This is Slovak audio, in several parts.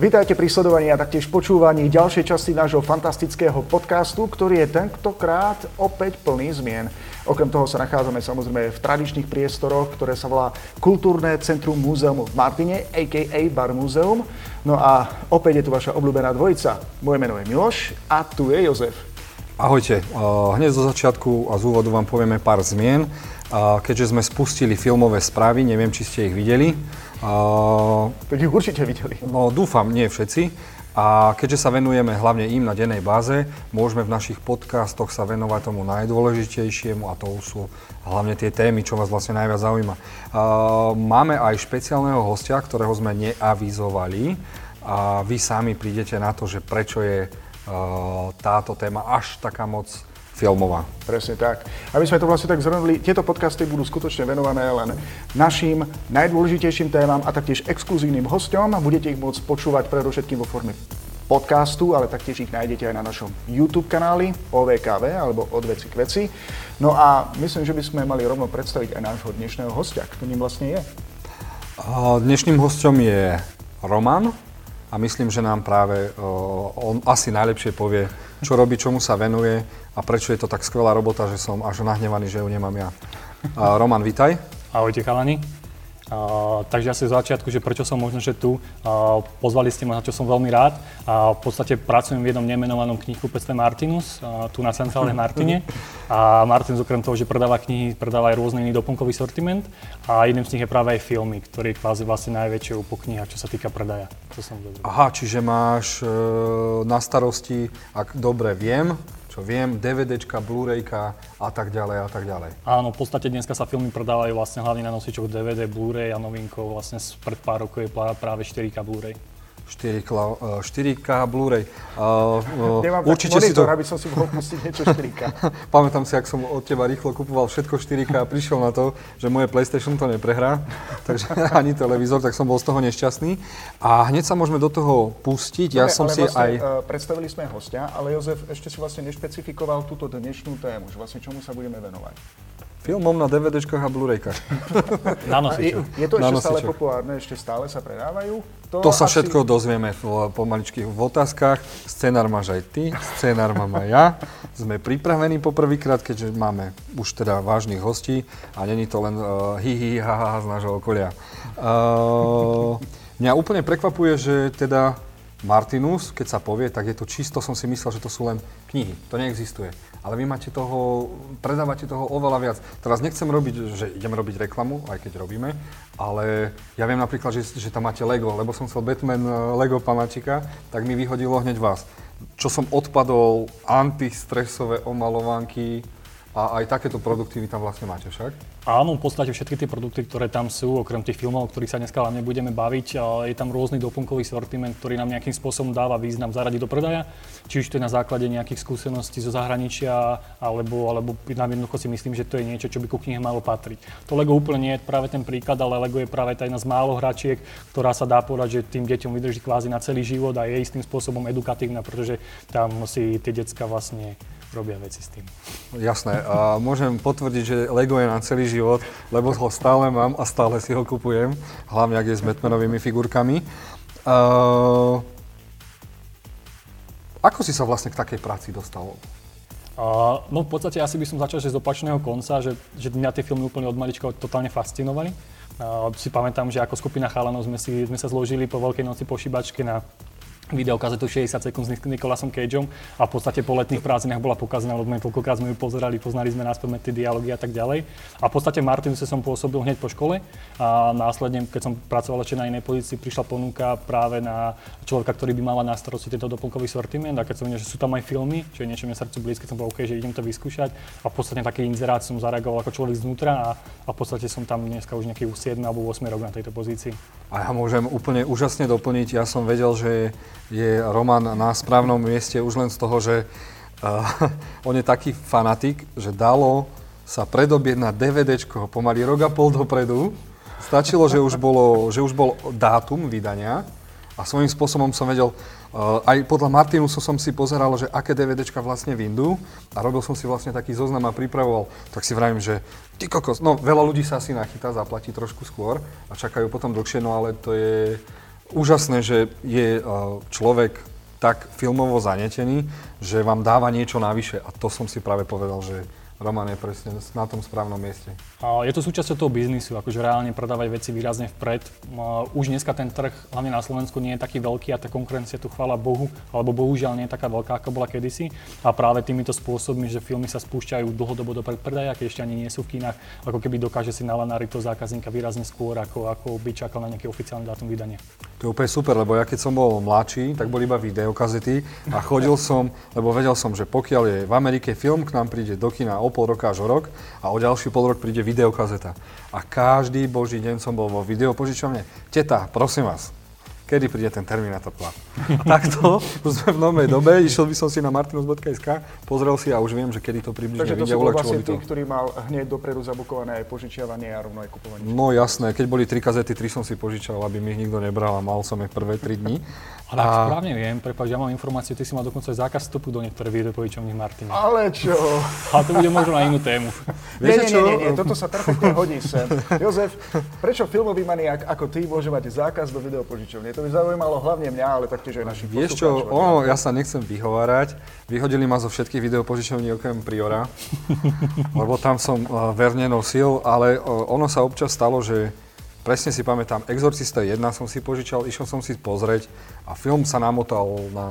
Vítajte pri sledovaní a taktiež počúvaní ďalšej časti nášho fantastického podcastu, ktorý je tentokrát opäť plný zmien. Okrem toho sa nachádzame samozrejme v tradičných priestoroch, ktoré sa volá Kultúrne centrum múzeum v Martine, a.k.a. Bar Múzeum. No a opäť je tu vaša obľúbená dvojica. Moje meno je Miloš a tu je Jozef. Ahojte, hneď zo začiatku a z úvodu vám povieme pár zmien. Keďže sme spustili filmové správy, neviem, či ste ich videli, Uh, ich určite videli. No dúfam, nie všetci. A keďže sa venujeme hlavne im na dennej báze, môžeme v našich podcastoch sa venovať tomu najdôležitejšiemu a to sú hlavne tie témy, čo vás vlastne najviac zaujíma. Máme aj špeciálneho hostia, ktorého sme neavizovali a vy sami prídete na to, že prečo je táto téma až taká moc filmová. Presne tak. Aby sme to vlastne tak zhrnuli, tieto podcasty budú skutočne venované len našim najdôležitejším témam a taktiež exkluzívnym hostom. Budete ich môcť počúvať predovšetkým vo forme podcastu, ale taktiež ich nájdete aj na našom YouTube kanáli OVKV alebo Od veci k veci. No a myslím, že by sme mali rovno predstaviť aj nášho dnešného hostia. Kto ním vlastne je? Dnešným hostom je Roman a myslím, že nám práve on asi najlepšie povie, čo robí, čomu sa venuje a prečo je to tak skvelá robota, že som až nahnevaný, že ju nemám ja. Roman, vítaj. Ahojte chalani. Takže asi z začiatku, že prečo som možno, že tu. Uh, pozvali ste ma, na čo som veľmi rád. A v podstate pracujem v jednom nemenovanom knihkupectve Martinus, tu na centrálnej Martine. A Martinus okrem toho, že predáva knihy, predáva aj rôzny iný doplnkový sortiment. A jedným z nich je práve aj filmy, ktorý kvázi vlastne najväčšou po knihách, čo sa týka predaja. To som Aha, čiže máš uh, na starosti, ak dobre viem, čo viem, DVDčka, Blu-rayka a tak ďalej a tak ďalej. Áno, v podstate dneska sa filmy predávajú vlastne hlavne na nosičoch DVD, Blu-ray a novinkou vlastne pred pár rokov je práve 4K Blu-ray. 4K, 4K Blu-ray. Uh, Nemám určite monitor, si to... aby som si mohol pustiť niečo 4K. Pamätám si, ak som od teba rýchlo kupoval všetko 4K a prišiel na to, že moje PlayStation to neprehrá, takže ani televízor, tak som bol z toho nešťastný. A hneď sa môžeme do toho pustiť. Ja som ale si vlastne, aj... Uh, predstavili sme hostia, ale Jozef ešte si vlastne nešpecifikoval túto dnešnú tému, že vlastne čomu sa budeme venovať. Filmom na DVDčkách a Blu-raykách. Na. Je, je to ešte stále populárne, ešte stále sa predávajú? To, to sa asi... všetko dozvieme pomaličky v otázkach. Scenár máš aj ty, scenár mám aj ja. Sme pripravení poprvýkrát, keďže máme už teda vážnych hostí a není to len uh, hi, hi, ha, ha, z nášho okolia. Uh, mňa úplne prekvapuje, že teda Martinus, keď sa povie, tak je to čisto, som si myslel, že to sú len knihy. To neexistuje. Ale vy máte toho, predávate toho oveľa viac. Teraz nechcem robiť, že ideme robiť reklamu, aj keď robíme, ale ja viem napríklad, že, že tam máte Lego, lebo som chcel Batman eh, Lego pamačika, tak mi vyhodilo hneď vás. Čo som odpadol, antistresové omalovanky, a aj takéto produkty vy tam vlastne máte však? Áno, v podstate všetky tie produkty, ktoré tam sú, okrem tých filmov, o ktorých sa dneska hlavne budeme baviť, je tam rôzny doplnkový sortiment, ktorý nám nejakým spôsobom dáva význam zaradiť do predaja. Či už to je na základe nejakých skúseností zo zahraničia, alebo, alebo na jednoducho si myslím, že to je niečo, čo by ku knihe malo patriť. To Lego úplne nie je práve ten príklad, ale Lego je práve tá jedna z málo hračiek, ktorá sa dá povedať, že tým deťom vydrží kvázi na celý život a je istým spôsobom edukatívna, pretože tam si tie decka vlastne robia veci s tým. Jasné. A môžem potvrdiť, že Lego je na celý život, lebo ho stále mám a stále si ho kupujem. Hlavne, ak je s Batmanovými figurkami. Uh, ako si sa vlastne k takej práci dostal? Uh, no v podstate asi by som začal že z opačného konca, že, že mňa tie filmy úplne od malička totálne fascinovali. Uh, si pamätám, že ako skupina chalanov sme, si, sme sa zložili po Veľkej noci po šibačke na videokazetu 60 sekúnd s Nikolasom Cageom a v podstate po letných prázdninách bola pokazená, lebo sme toľkokrát sme ju pozerali, poznali sme náspäť tie dialógy a tak ďalej. A v podstate Martinuse som pôsobil hneď po škole a následne, keď som pracoval ešte na inej pozícii, prišla ponuka práve na človeka, ktorý by mala na starosti tento doplnkový sortiment a keď som videl, že sú tam aj filmy, čo je niečo mi srdcu blízke, som bol OK, že idem to vyskúšať a v podstate taký inzerát som zareagoval ako človek znútra a, a v podstate som tam dneska už nejaký 7 alebo 8 rok na tejto pozícii. A ja môžem úplne úžasne doplniť, ja som vedel, že je Roman na správnom mieste už len z toho, že uh, on je taký fanatik, že dalo sa predobieť na DVDčko pomaly rok a pol dopredu. Stačilo, že už, bolo, že už bol dátum vydania a svojím spôsobom som vedel, uh, aj podľa Martinusu som si pozeral, že aké DVDčka vlastne vyndú a robil som si vlastne taký zoznam a pripravoval. Tak si vravím, že ty kokos, no veľa ľudí sa asi nachytá, zaplatí trošku skôr a čakajú potom dlhšie, no ale to je úžasné, že je človek tak filmovo zanetený, že vám dáva niečo navyše. A to som si práve povedal, že Roman je presne na tom správnom mieste. Je to súčasťou toho biznisu, akože reálne predávať veci výrazne vpred. Už dneska ten trh, hlavne na Slovensku, nie je taký veľký a tá konkurencia tu chvála Bohu, alebo bohužiaľ nie je taká veľká, ako bola kedysi. A práve týmito spôsobmi, že filmy sa spúšťajú dlhodobo do predpredaja, keď ešte ani nie sú v kinách, ako keby dokáže si nalanáriť toho zákazníka výrazne skôr, ako, ako by čakal na nejaký oficiálny dátum vydania. To je úplne super, lebo ja keď som bol mladší, tak boli iba videokazety a chodil som, lebo vedel som, že pokiaľ je v Amerike film, k nám príde do kina pol roka až o rok a o ďalší pol rok príde videokazeta. A každý boží deň som bol vo videopožičovne. Teta, prosím vás, kedy príde ten Terminator 2. A takto už sme v novej dobe, išiel by som si na martinus.sk, pozrel si a už viem, že kedy to približne Takže to vyjde, uľahčilo by to. Tý, ktorý mal hneď dopredu zabukované aj požičiavanie a rovno aj kupovanie. No jasné, keď boli tri kazety, tri som si požičal, aby mi ich nikto nebral a mal som ich prvé tri dní. Ale ak správne viem, prepáč, ja mám informáciu, ty si mal dokonca aj zákaz vstupu do niektorých videopožičovní Martina. Ale čo? A to bude možno na inú tému. nie, nie, nie, nie, nie, toto sa perfektne hodí sem. Jozef, prečo filmový maniak ako ty môže mať zákaz do videopožičovne? To by zaujímalo hlavne mňa, ale taktiež aj našich Vieš čo, ono, ja sa nechcem vyhovárať. Vyhodili ma zo všetkých videopožičovní okrem Priora, lebo tam som uh, verne nosil, ale uh, ono sa občas stalo, že presne si pamätám, Exorcista 1 som si požičal, išiel som si pozrieť a film sa namotal na,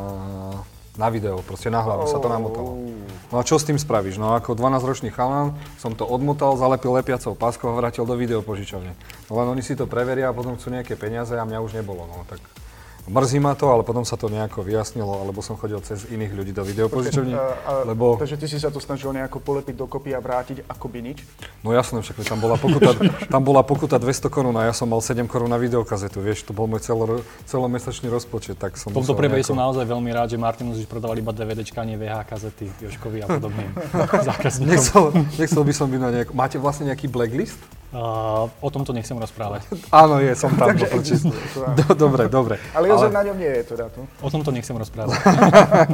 na video, proste na hlavu oh. sa to namotalo. No a čo s tým spravíš? No ako 12-ročný chalán som to odmotal, zalepil lepiacou páskou a vrátil do videopožičovne. No len oni si to preveria a potom chcú nejaké peniaze a mňa už nebolo, no tak Mrzí ma to, ale potom sa to nejako vyjasnilo, alebo som chodil cez iných ľudí do videopožičovní, lebo... Takže ty si sa to snažil nejako polepiť dokopy a vrátiť akoby nič? No jasné, však tam bola pokuta, tam bola pokuta 200 korún a ja som mal 7 korún na videokazetu, vieš, to bol môj celo, celomesačný rozpočet, tak som V tomto prípade nejako... som naozaj veľmi rád, že Martin už predával iba DVDčka, nie VH kazety Joškovi a podobným zákazníkom. Nechcel, nechcel by som byť na nejak... Máte vlastne nejaký blacklist? Uh, o tomto nechcem rozprávať. Áno, je, som tam. dobre, dobre. Ale Jozef ale... na ňom nie je teda tu. O tomto nechcem rozprávať.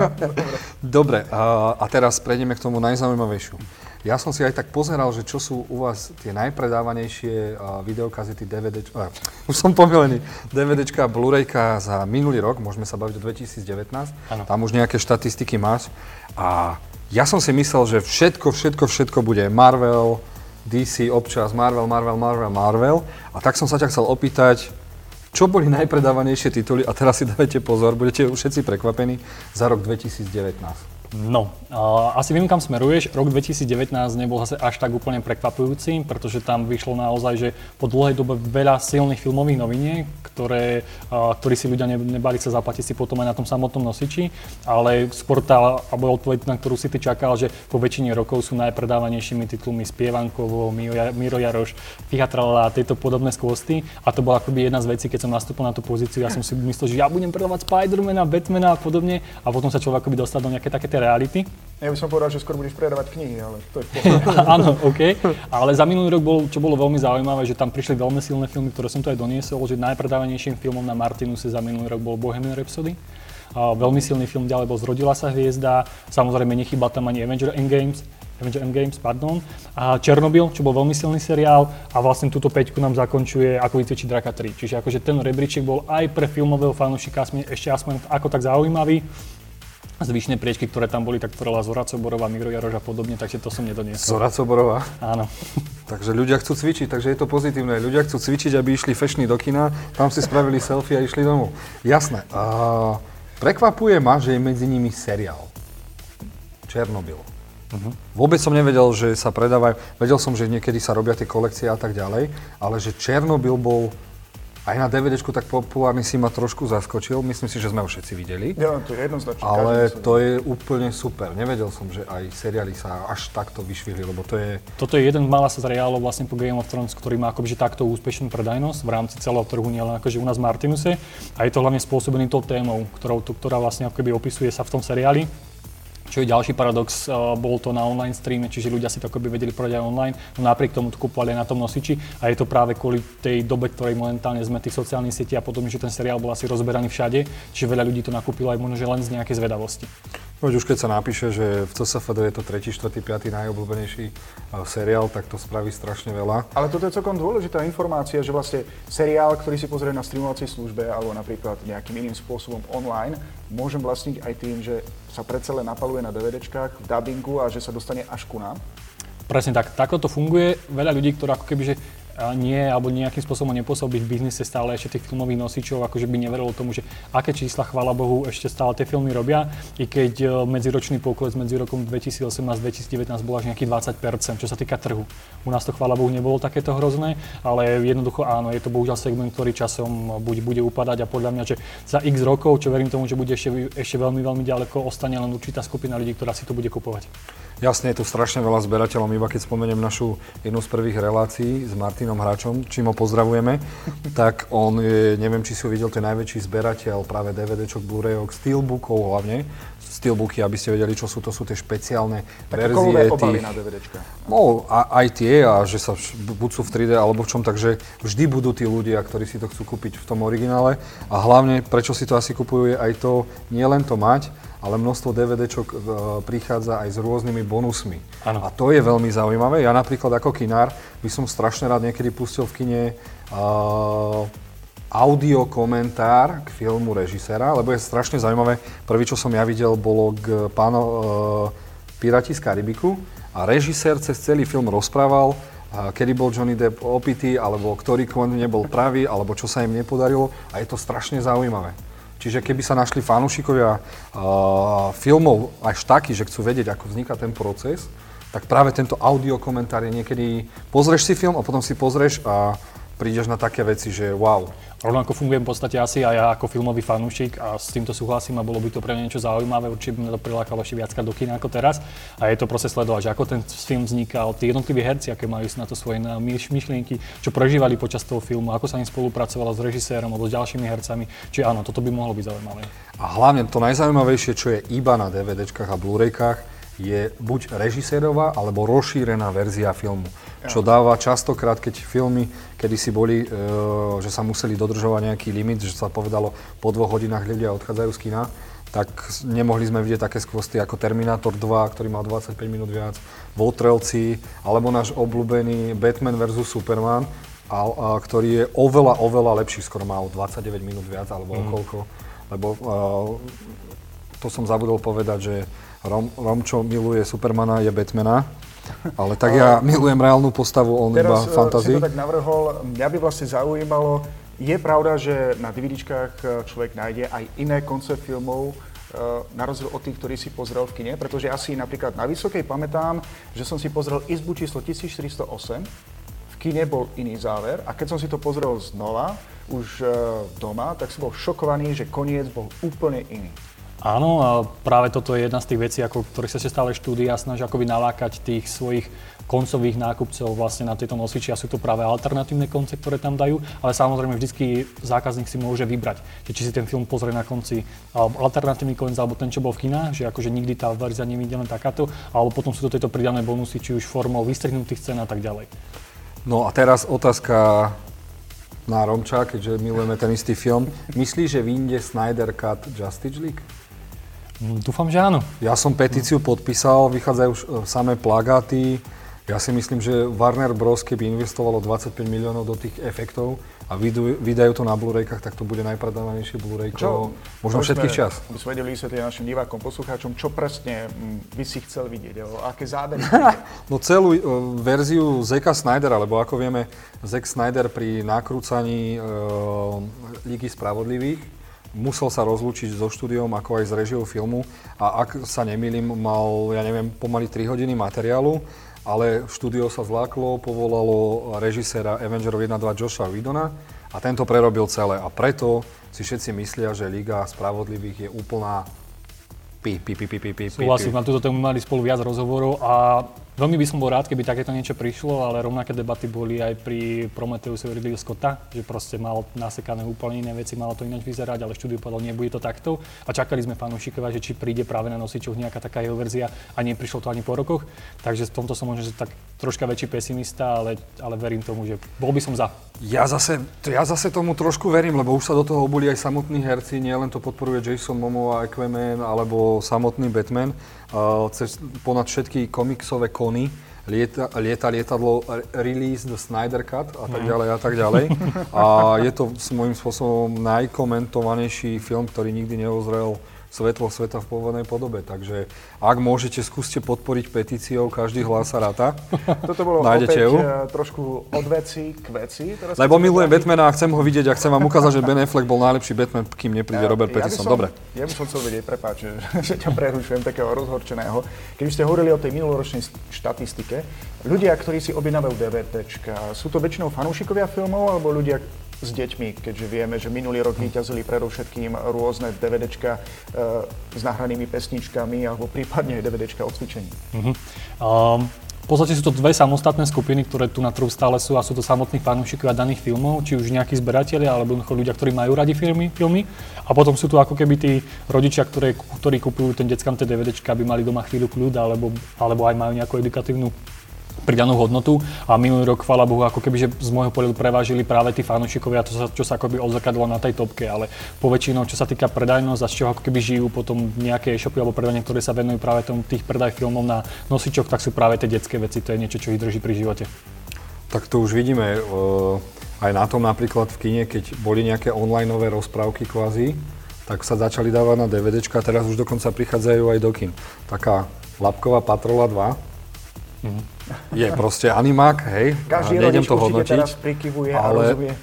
dobre, a, teraz prejdeme k tomu najzaujímavejšiu. Ja som si aj tak pozeral, že čo sú u vás tie najpredávanejšie videokazety, DVD, už som pomilený, DVDčka, Blu-rayka za minulý rok, môžeme sa baviť o 2019, ano. tam už nejaké štatistiky máš. A ja som si myslel, že všetko, všetko, všetko bude Marvel, DC občas, Marvel, Marvel, Marvel, Marvel. A tak som sa ťa chcel opýtať, čo boli najpredávanejšie tituly, a teraz si dajte pozor, budete všetci prekvapení, za rok 2019. No, uh, asi viem, kam smeruješ. Rok 2019 nebol zase až tak úplne prekvapujúci, pretože tam vyšlo naozaj, že po dlhej dobe veľa silných filmových noviniek, ktoré, uh, ktorí si ľudia nebali sa zaplatiť si potom aj na tom samotnom nosiči, ale skôr tá, alebo odpoveď, na ktorú si ty čakal, že po väčšine rokov sú najpredávanejšími titulmi Spievankovo, Miro, Jaroš, Fichatrala a tieto podobné skvosty. A to bola akoby jedna z vecí, keď som nastúpil na tú pozíciu, ja som si myslel, že ja budem predávať Spidermana, Batmana a podobne a potom sa človek akoby dostal do nejaké také reality. Ja by som povedal, že skôr budeš predávať knihy, ale to je Áno, OK. Ale za minulý rok, bol, čo bolo veľmi zaujímavé, že tam prišli veľmi silné filmy, ktoré som tu aj doniesol, že najpredávanejším filmom na Martinuse za minulý rok bol Bohemian Rhapsody. A veľmi silný film ďalej bol Zrodila sa hviezda, samozrejme nechyba tam ani Avenger Endgames, Avenger Endgames, pardon, a Černobyl, čo bol veľmi silný seriál a vlastne túto peťku nám zakončuje Ako vycvičiť draka 3. Čiže akože ten rebríček bol aj pre filmového fanúšika ešte aspoň ako tak zaujímavý zvyšné priečky, ktoré tam boli, tak tvorila Zora Coborová, Miro Jaroš a podobne, takže to som nedoniesol. Zora Coborová? Áno. takže ľudia chcú cvičiť, takže je to pozitívne. Ľudia chcú cvičiť, aby išli fešní do kina, tam si spravili selfie a išli domov. Jasné. A prekvapuje ma, že je medzi nimi seriál. Černobyl. Uh-huh. Vôbec som nevedel, že sa predávajú, vedel som, že niekedy sa robia tie kolekcie a tak ďalej, ale že Černobyl bol aj na DVD tak populárny si ma trošku zaskočil. Myslím si, že sme ho všetci videli. Ja, to je jednoznačne. Ale to je úplne super. Nevedel som, že aj seriály sa až takto vyšvihli, lebo to je... Toto je jeden malá sa seriálov vlastne po Game of Thrones, ktorý má akože takto úspešnú predajnosť v rámci celého trhu, nielen akože u nás v Martinuse. A je to hlavne spôsobený tou témou, ktorou, ktorá vlastne akoby opisuje sa v tom seriáli. Čo je ďalší paradox, uh, bol to na online streame, čiže ľudia si to akoby vedeli prodať aj online, no napriek tomu to kúpovali aj na tom nosiči a je to práve kvôli tej dobe, ktorej momentálne sme tých sociálnych sietí a potom, že ten seriál bol asi rozberaný všade, čiže veľa ľudí to nakúpilo aj možno len z nejakej zvedavosti. Veď už keď sa napíše, že v CSFD je to 3., 4., 5. najobľúbenejší uh, seriál, tak to spraví strašne veľa. Ale toto je celkom dôležitá informácia, že vlastne seriál, ktorý si pozrie na streamovacej službe alebo napríklad nejakým iným spôsobom online, môžem vlastniť aj tým, že sa predsa len napaluje na DVDčkách, v dubbingu a že sa dostane až ku nám? Presne tak. Takto to funguje. Veľa ľudí, ktorí ako keby, že nie alebo nejakým spôsobom nepôsobí v biznise stále ešte tých filmových nosičov, akože by neverilo tomu, že aké čísla, chvála Bohu, ešte stále tie filmy robia, i keď e, medziročný pokles medzi rokom 2018-2019 bol až nejaký 20%, čo sa týka trhu. U nás to chvála Bohu nebolo takéto hrozné, ale jednoducho áno, je to bohužiaľ segment, ktorý časom buď bude upadať a podľa mňa, že za x rokov, čo verím tomu, že bude ešte, ešte veľmi, veľmi ďaleko, ostane len určitá skupina ľudí, ktorá si to bude kupovať. Jasne, je tu strašne veľa zberateľov. Iba keď spomeniem našu jednu z prvých relácií s Martinom Hračom, čím ho pozdravujeme, tak on je, neviem, či si ho videl, to je najväčší zberateľ práve DVDčok, Blu-rayok, Steelbookov hlavne. Steelbooky, aby ste vedeli, čo sú, to sú tie špeciálne Také verzie tých... na DVDčka. No, a, aj tie, a že sa buď sú v 3D alebo v čom, takže vždy budú tí ľudia, ktorí si to chcú kúpiť v tom originále. A hlavne, prečo si to asi kupujú, je aj to, nie len to mať, ale množstvo DVDčok e, prichádza aj s rôznymi bonusmi. Ano. A to je veľmi zaujímavé. Ja napríklad ako kinár by som strašne rád niekedy pustil v kine uh, audio komentár k filmu režiséra, lebo je strašne zaujímavé. Prvý, čo som ja videl, bolo k páno uh, Pirati z Karibiku a režisér cez celý film rozprával, uh, kedy bol Johnny Depp opitý, alebo ktorý kon nebol pravý, alebo čo sa im nepodarilo a je to strašne zaujímavé. Čiže keby sa našli fanúšikovia uh, filmov až takí, že chcú vedieť, ako vzniká ten proces, tak práve tento audio komentár je niekedy, pozrieš si film a potom si pozrieš a prídeš na také veci, že wow. Rovnako fungujem v podstate asi aj ja ako filmový fanúšik a s týmto súhlasím a bolo by to pre mňa niečo zaujímavé, určite by ma to prilákalo ešte viac do kina ako teraz. A je to proste sledovať, že ako ten film vznikal, tí jednotliví herci, aké majú na to svoje myšlienky, čo prežívali počas toho filmu, ako sa im spolupracovalo s režisérom alebo s ďalšími hercami. Čiže áno, toto by mohlo byť zaujímavé. A hlavne to najzaujímavejšie, čo je iba na DVDčkách a Blu-raykách, je buď režisérová alebo rozšírená verzia filmu. Čo dáva častokrát, keď filmy, kedy si boli, e, že sa museli dodržovať nejaký limit, že sa povedalo po dvoch hodinách ľudia odchádzajú z kina, tak nemohli sme vidieť také skvosty ako Terminator 2, ktorý mal 25 minút viac, Votrelci, alebo náš obľúbený Batman vs. Superman, a, a, ktorý je oveľa, oveľa lepší, skoro mal 29 minút viac, alebo mm. okolko. Lebo a, to som zabudol povedať, že Rom, Romčo miluje Supermana, je Batmana. Ale tak ja milujem reálnu postavu, on Teraz iba fantasy. Teraz si to tak navrhol, mňa by vlastne zaujímalo, je pravda, že na DVDčkách e, človek nájde aj iné koncept filmov, e, na rozdiel od tých, ktorí si pozrel v kine, pretože ja si napríklad na Vysokej pamätám, že som si pozrel izbu číslo 1408, v kine bol iný záver a keď som si to pozrel znova, už doma, tak som bol šokovaný, že koniec bol úplne iný. Áno, a práve toto je jedna z tých vecí, ako, ktorých sa stále štúdia snažia akoby nalákať tých svojich koncových nákupcov vlastne na tieto nosiči a sú to práve alternatívne konce, ktoré tam dajú, ale samozrejme vždycky zákazník si môže vybrať, že či si ten film pozrie na konci alternatívny konec alebo ten, čo bol v kinách, že akože nikdy tá verzia nevidí len takáto, alebo potom sú to tieto pridané bonusy, či už formou vystrihnutých scén a tak ďalej. No a teraz otázka na Romča, keďže milujeme ten istý film. Myslíš, že vyjde Snyder Cut Justice League? Dúfam, že áno. Ja som petíciu podpísal, vychádzajú už e, samé plagáty. Ja si myslím, že Warner Bros. keby investovalo 25 miliónov do tých efektov a vydajú to na Blu-raykách, tak to bude najpredávanejšie Blu-rayko možno všetkých čas. Aby sme vedeli vysvetliť našim divákom, poslucháčom, čo presne by si chcel vidieť, o aké zábery. no celú uh, verziu Zeka Snydera, lebo ako vieme, Zack Snyder pri nakrúcaní uh, Ligy spravodlivých musel sa rozlúčiť so štúdiom, ako aj s režiou filmu. A ak sa nemýlim, mal, ja neviem, pomaly 3 hodiny materiálu, ale štúdio sa zláklo, povolalo režiséra Avengerov 1 2 Josha Widona a tento prerobil celé. A preto si všetci myslia, že Liga Spravodlivých je úplná pi, pi, pi, pi, pi, pi, Súhlasím, na túto tému mali spolu viac rozhovorov a Veľmi by som bol rád, keby takéto niečo prišlo, ale rovnaké debaty boli aj pri Prometheusu Ridley Scotta, že proste mal nasekané úplne iné veci, malo to ináč vyzerať, ale štúdiu povedal, nebude to takto. A čakali sme fanúšikovia, že či príde práve na nosičoch nejaká taká jeho verzia a neprišlo to ani po rokoch. Takže v tomto som možno že tak troška väčší pesimista, ale, ale verím tomu, že bol by som za. Ja zase, ja zase tomu trošku verím, lebo už sa do toho obuli aj samotní herci, nielen to podporuje Jason Momoa, Aquaman alebo samotný Batman cez, ponad všetky komiksové kony lieta, lieta lietadlo Release the Snyder Cut a tak mhm. ďalej a tak ďalej. A je to svojím spôsobom najkomentovanejší film, ktorý nikdy neozrel svetlo sveta v pôvodnej podobe. Takže ak môžete, skúste podporiť petíciou, každý hlas sa ráta. Toto bolo Nájdete opäť ju. E, trošku od veci k veci. Teraz Lebo milujem Batmana a chcem ho vidieť a chcem vám ukázať, že Ben Affleck bol najlepší Batman, kým nepríde ja, Robert Pattinson. Ja Dobre. Ja by som chcel vedieť, prepáč, že ťa prerušujem takého rozhorčeného. Keď ste hovorili o tej minuloročnej štatistike, ľudia, ktorí si objednávajú DVDčka, sú to väčšinou fanúšikovia filmov alebo ľudia, s deťmi, keďže vieme, že minulý rok vyťazili predovšetkým rôzne DVDčka e, s nahranými pesničkami alebo prípadne aj DVDčka o cvičení. Uh-huh. Um, v podstate sú to dve samostatné skupiny, ktoré tu na trhu stále sú a sú to samotní fanúšikovia daných filmov, či už nejakí zberatelia alebo ľudia, ktorí majú radi filmy, filmy. A potom sú tu ako keby tí rodičia, ktoré, ktorí kupujú ten deckám tie DVDčka, aby mali doma chvíľu kľud alebo, alebo aj majú nejakú edukatívnu pridanú hodnotu. A minulý rok, chvála Bohu, ako keby, že z môjho pohľadu prevážili práve tí fanúšikovia, to sa, čo sa akoby odzrkadlo na tej topke, ale po väčšinou, čo sa týka predajnosť a z čoho ako keby žijú potom nejaké e-shopy alebo predajne, ktoré sa venujú práve tomu tých predaj filmov na nosičoch, tak sú práve tie detské veci, to je niečo, čo ich drží pri živote. Tak to už vidíme uh, aj na tom napríklad v kine, keď boli nejaké online rozprávky kvázi, tak sa začali dávať na DVDčka a teraz už dokonca prichádzajú aj do kin. Taká Lapková patrola 2, mm je proste animák, hej. Každý rodič to hodnotiť, teraz prikyvuje ale, a rozumie.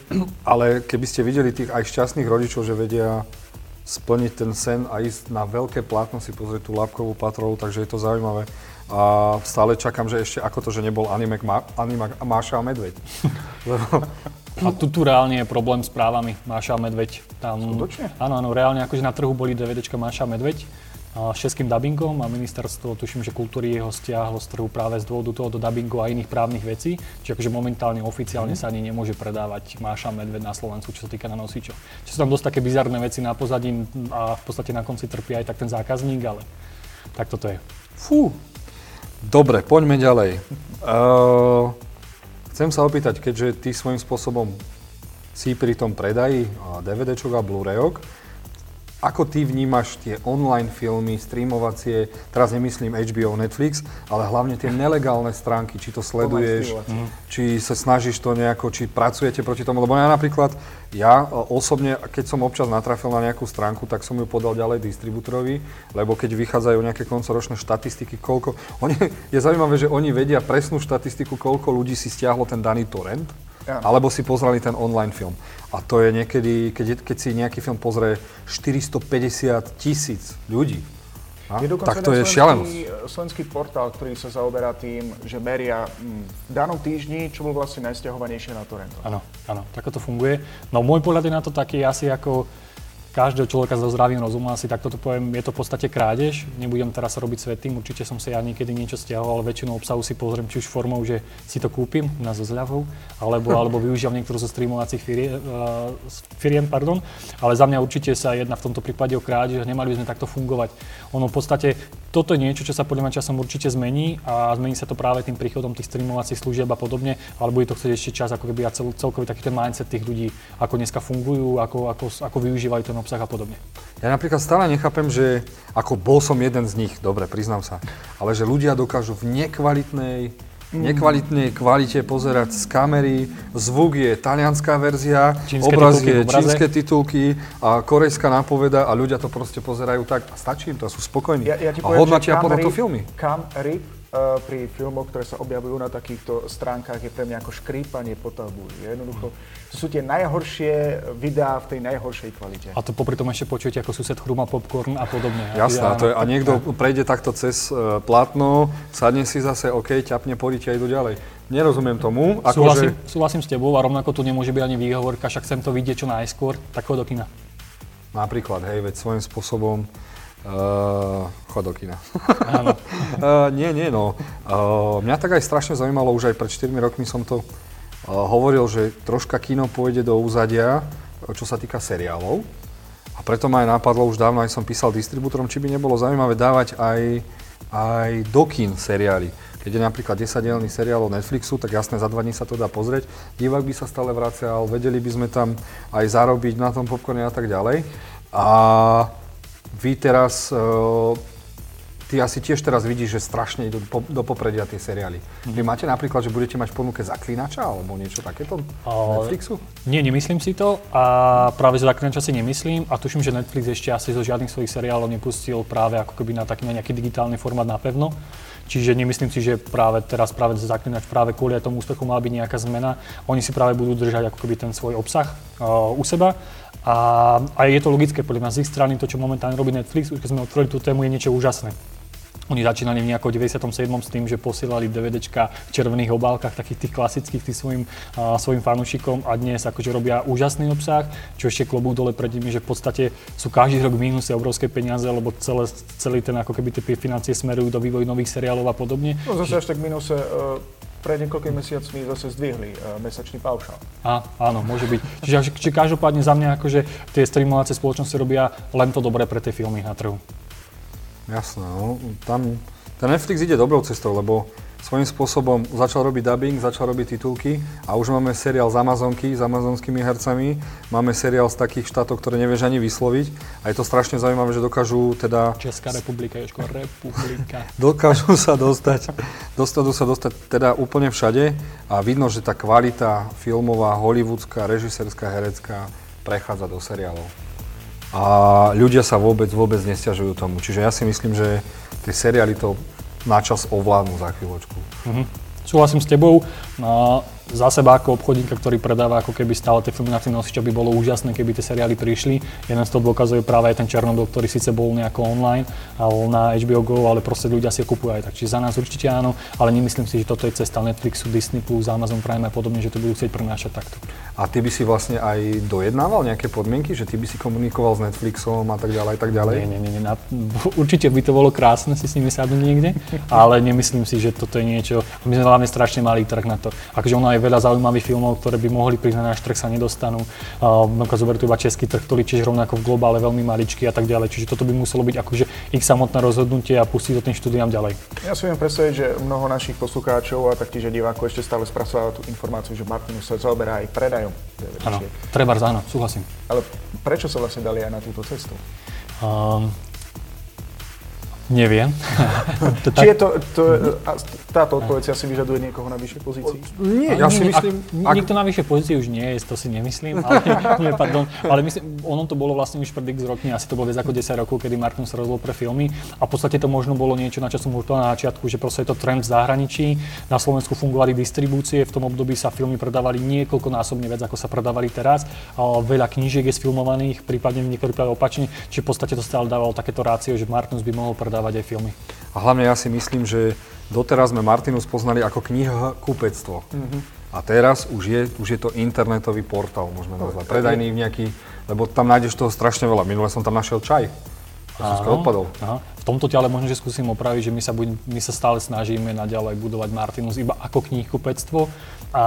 Ale keby ste videli tých aj šťastných rodičov, že vedia splniť ten sen a ísť na veľké plátno si pozrieť tú lápkovú patrolu, takže je to zaujímavé. A stále čakám, že ešte ako to, že nebol animák, má, animák Máša a Medveď. A tu, tu reálne je problém s právami Máša a Medveď. Tam, Skutočne? Áno, áno, reálne akože na trhu boli DVDčka Máša a Medveď s českým dubbingom a ministerstvo, tuším, že kultúry ho stiahlo z trhu práve z dôvodu toho do dubbingu a iných právnych vecí. Čiže akože momentálne oficiálne sa ani nemôže predávať Máša Medved na Slovensku, čo sa týka na nosičov. Čiže sú tam dosť také bizarné veci na pozadí a v podstate na konci trpí aj tak ten zákazník, ale tak toto je. Fú. Dobre, poďme ďalej. Uh, chcem sa opýtať, keďže ty svojím spôsobom si pri tom predaji DVDčok a Blu-rayok, ako ty vnímaš tie online filmy, streamovacie, teraz nemyslím HBO, Netflix, ale hlavne tie nelegálne stránky, či to sleduješ, mm. či sa snažíš to nejako, či pracujete proti tomu, lebo ja napríklad, ja e, osobne, keď som občas natrafil na nejakú stránku, tak som ju podal ďalej distribútorovi, lebo keď vychádzajú nejaké koncoročné štatistiky, koľko, oni, je zaujímavé, že oni vedia presnú štatistiku, koľko ľudí si stiahlo ten daný torrent, alebo si pozreli ten online film. A to je niekedy, keď, keď si nejaký film pozrie 450 tisíc ľudí, a? Je tak to je šialenosť. slovenský portál, ktorý sa zaoberá tým, že meria mm, v danom týždni, čo bol vlastne najstiahovanejšie na torrento. Áno, áno, tak to funguje. No môj pohľad je na to taký asi ako každého človeka so zdravým rozumom, asi takto to poviem, je to v podstate krádež. Nebudem teraz robiť svetým, určite som sa ja niekedy niečo stiahoval, ale väčšinou obsahu si pozriem či už formou, že si to kúpim na so zľavou, alebo, alebo využívam niektorú zo streamovacích uh, firiem, pardon. Ale za mňa určite sa jedná v tomto prípade o krádež, nemali by sme takto fungovať. Ono v podstate, toto je niečo, čo sa podľa mňa časom určite zmení a zmení sa to práve tým príchodom tých streamovacích služieb a podobne, ale bude to chcieť ešte čas, ako keby a cel, celkový taký ten mindset tých ľudí, ako dneska fungujú, ako, ako, ako využívajú ten obsah a podobne. Ja napríklad stále nechápem, že ako bol som jeden z nich, dobre, priznám sa, ale že ľudia dokážu v nekvalitnej nekvalitnej kvalite pozerať z kamery, zvuk je talianská verzia, čínske obraz je čínske titulky a korejská nápoveda a ľudia to proste pozerajú tak a stačí im to, sú spokojní. Ja, ja a hodnotia podľa to filmy. Kam rip pri filmoch, ktoré sa objavujú na takýchto stránkach, je pre mňa ako škrípanie po tabu. Jednoducho, to sú tie najhoršie videá v tej najhoršej kvalite. A to popri tom ešte počujete, ako sused chruma popcorn a podobne. Jasné, a, to je, a niekto prejde takto cez uh, plátno, sadne si zase, OK, ťapne, pôjdete a idú ďalej. Nerozumiem tomu. Ako súhlasím, že... súhlasím s tebou a rovnako tu nemôže byť ani výhovorka, však chcem to vidieť čo najskôr, tak do kina. Napríklad, hej, veď svojím spôsobom Uh, chod do kina. Áno. uh, nie, nie, no. Uh, mňa tak aj strašne zaujímalo, už aj pred 4 rokmi som to uh, hovoril, že troška kino pôjde do úzadia, čo sa týka seriálov. A preto ma aj napadlo, už dávno aj som písal distribútorom, či by nebolo zaujímavé dávať aj, aj do kín seriály. Keď je napríklad 10-dielný seriál od Netflixu, tak jasné, za dva dní sa to dá pozrieť. Divák by sa stále vracal, vedeli by sme tam aj zarobiť na tom popcorne a tak ďalej. A vy teraz uh, ty asi tiež teraz vidíš, že strašne idú po, do popredia tie seriály. Mm. Vy máte napríklad, že budete mať ponuke Zaklinača alebo niečo takéto? O, Netflixu? Nie, nemyslím si to a práve za Zaklinača si nemyslím a tuším, že Netflix ešte asi zo žiadnych svojich seriálov nepustil práve ako keby na taký na nejaký digitálny formát napevno. Čiže nemyslím si, že práve teraz práve Zaklinač práve kvôli tomu úspechu mala byť nejaká zmena. Oni si práve budú držať ako keby ten svoj obsah uh, u seba. A, a je to logické, podľa mňa z ich strany to, čo momentálne robí Netflix, už keď sme otvorili tú tému, je niečo úžasné. Oni začínali v nejakom 97. s tým, že posielali DVDčka v červených obálkach, takých tých klasických tým svojim, uh, svojim fanúšikom a dnes akože robia úžasný obsah, čo ešte klobúk dole pred nimi, že v podstate sú každý rok mínusy obrovské peniaze, lebo celé, celý ten ako keby tie financie smerujú do vývoju nových seriálov a podobne. No zase až tak mínuse uh pred niekoľkými mesiacmi zase zdvihli uh, mesačný paušal. Á, áno, môže byť. Čiže, čiže každopádne za mňa akože tie streamovacie spoločnosti robia len to dobré pre tie filmy na trhu. Jasné, no, tam ten Netflix ide dobrou cestou, lebo svojím spôsobom začal robiť dubbing, začal robiť titulky a už máme seriál z Amazonky s amazonskými hercami, máme seriál z takých štátov, ktoré nevieš ani vysloviť a je to strašne zaujímavé, že dokážu teda... Česká republika, Jožko, republika. dokážu sa dostať, dostanú sa dostať teda úplne všade a vidno, že tá kvalita filmová, hollywoodská, režisérska, herecká prechádza do seriálov a ľudia sa vôbec, vôbec nestiažujú tomu. Čiže ja si myslím, že tie seriály to načas ovládnu za chvíľočku. Mm-hmm. Súhlasím s tebou. No, za seba ako obchodníka, ktorý predáva ako keby stále tie filmy na tým by bolo úžasné, keby tie seriály prišli. Jeden z toho dokazuje práve aj ten Černobyl, ktorý síce bol nejako online, alebo na HBO Go, ale proste ľudia si ho kupujú aj tak. Čiže za nás určite áno, ale nemyslím si, že toto je cesta Netflixu, Disney+, Amazon Prime a podobne, že to budú chcieť prenášať takto. A ty by si vlastne aj dojednával nejaké podmienky, že ty by si komunikoval s Netflixom a tak ďalej, tak ďalej? Nie, nie, nie, nie. určite by to bolo krásne si s nimi sadnúť niekde, ale nemyslím si, že toto je niečo, my sme hlavne strašne malý trh na to. Akože ono aj veľa zaujímavých filmov, ktoré by mohli prísť na náš trh, sa nedostanú. Uh, zober tu iba český trh, ktorý tiež rovnako v globále veľmi maličký a tak ďalej. Čiže toto by muselo byť akože ich samotné rozhodnutie a pustiť to tým štúdiám ďalej. Ja si viem predstaviť, že mnoho našich poslucháčov a taktiež divákov ešte stále spracováva tú informáciu, že Martinus sa zaoberá aj predajom. Áno, treba áno, súhlasím. Ale prečo sa vlastne dali aj na túto cestu? Um, Neviem. to Či je to, to, táto odpoveď asi vyžaduje niekoho na vyššej pozícii? Nie, ja si myslím... Ak, ak... Niekto na vyššej pozícii už nie je, to si nemyslím, ale, nie, pardon, ale myslím, ono to bolo vlastne už pred x rokmi, asi to bolo viac ako 10 rokov, kedy Martin sa rozhodol pre filmy a v podstate to možno bolo niečo, na čo som už na začiatku, že proste je to trend v zahraničí, na Slovensku fungovali distribúcie, v tom období sa filmy predávali niekoľkonásobne viac, ako sa predávali teraz, a veľa knížiek je sfilmovaných, prípadne v niektorých opačne, či v podstate to stále dávalo takéto rácio, že Martinus by mohol predávať dávať aj filmy. A hlavne ja si myslím, že doteraz sme Martinu spoznali ako kniha kúpectvo. Mm-hmm. A teraz už je, už je to internetový portál, môžeme nazvať. Predajný nejaký, lebo tam nájdeš toho strašne veľa. Minule som tam našiel čaj. Aha, odpadol. Aha. V tomto ťa ale možno, že skúsim opraviť, že my sa, buď, my sa stále snažíme naďalej budovať Martinus iba ako knihkupectvo a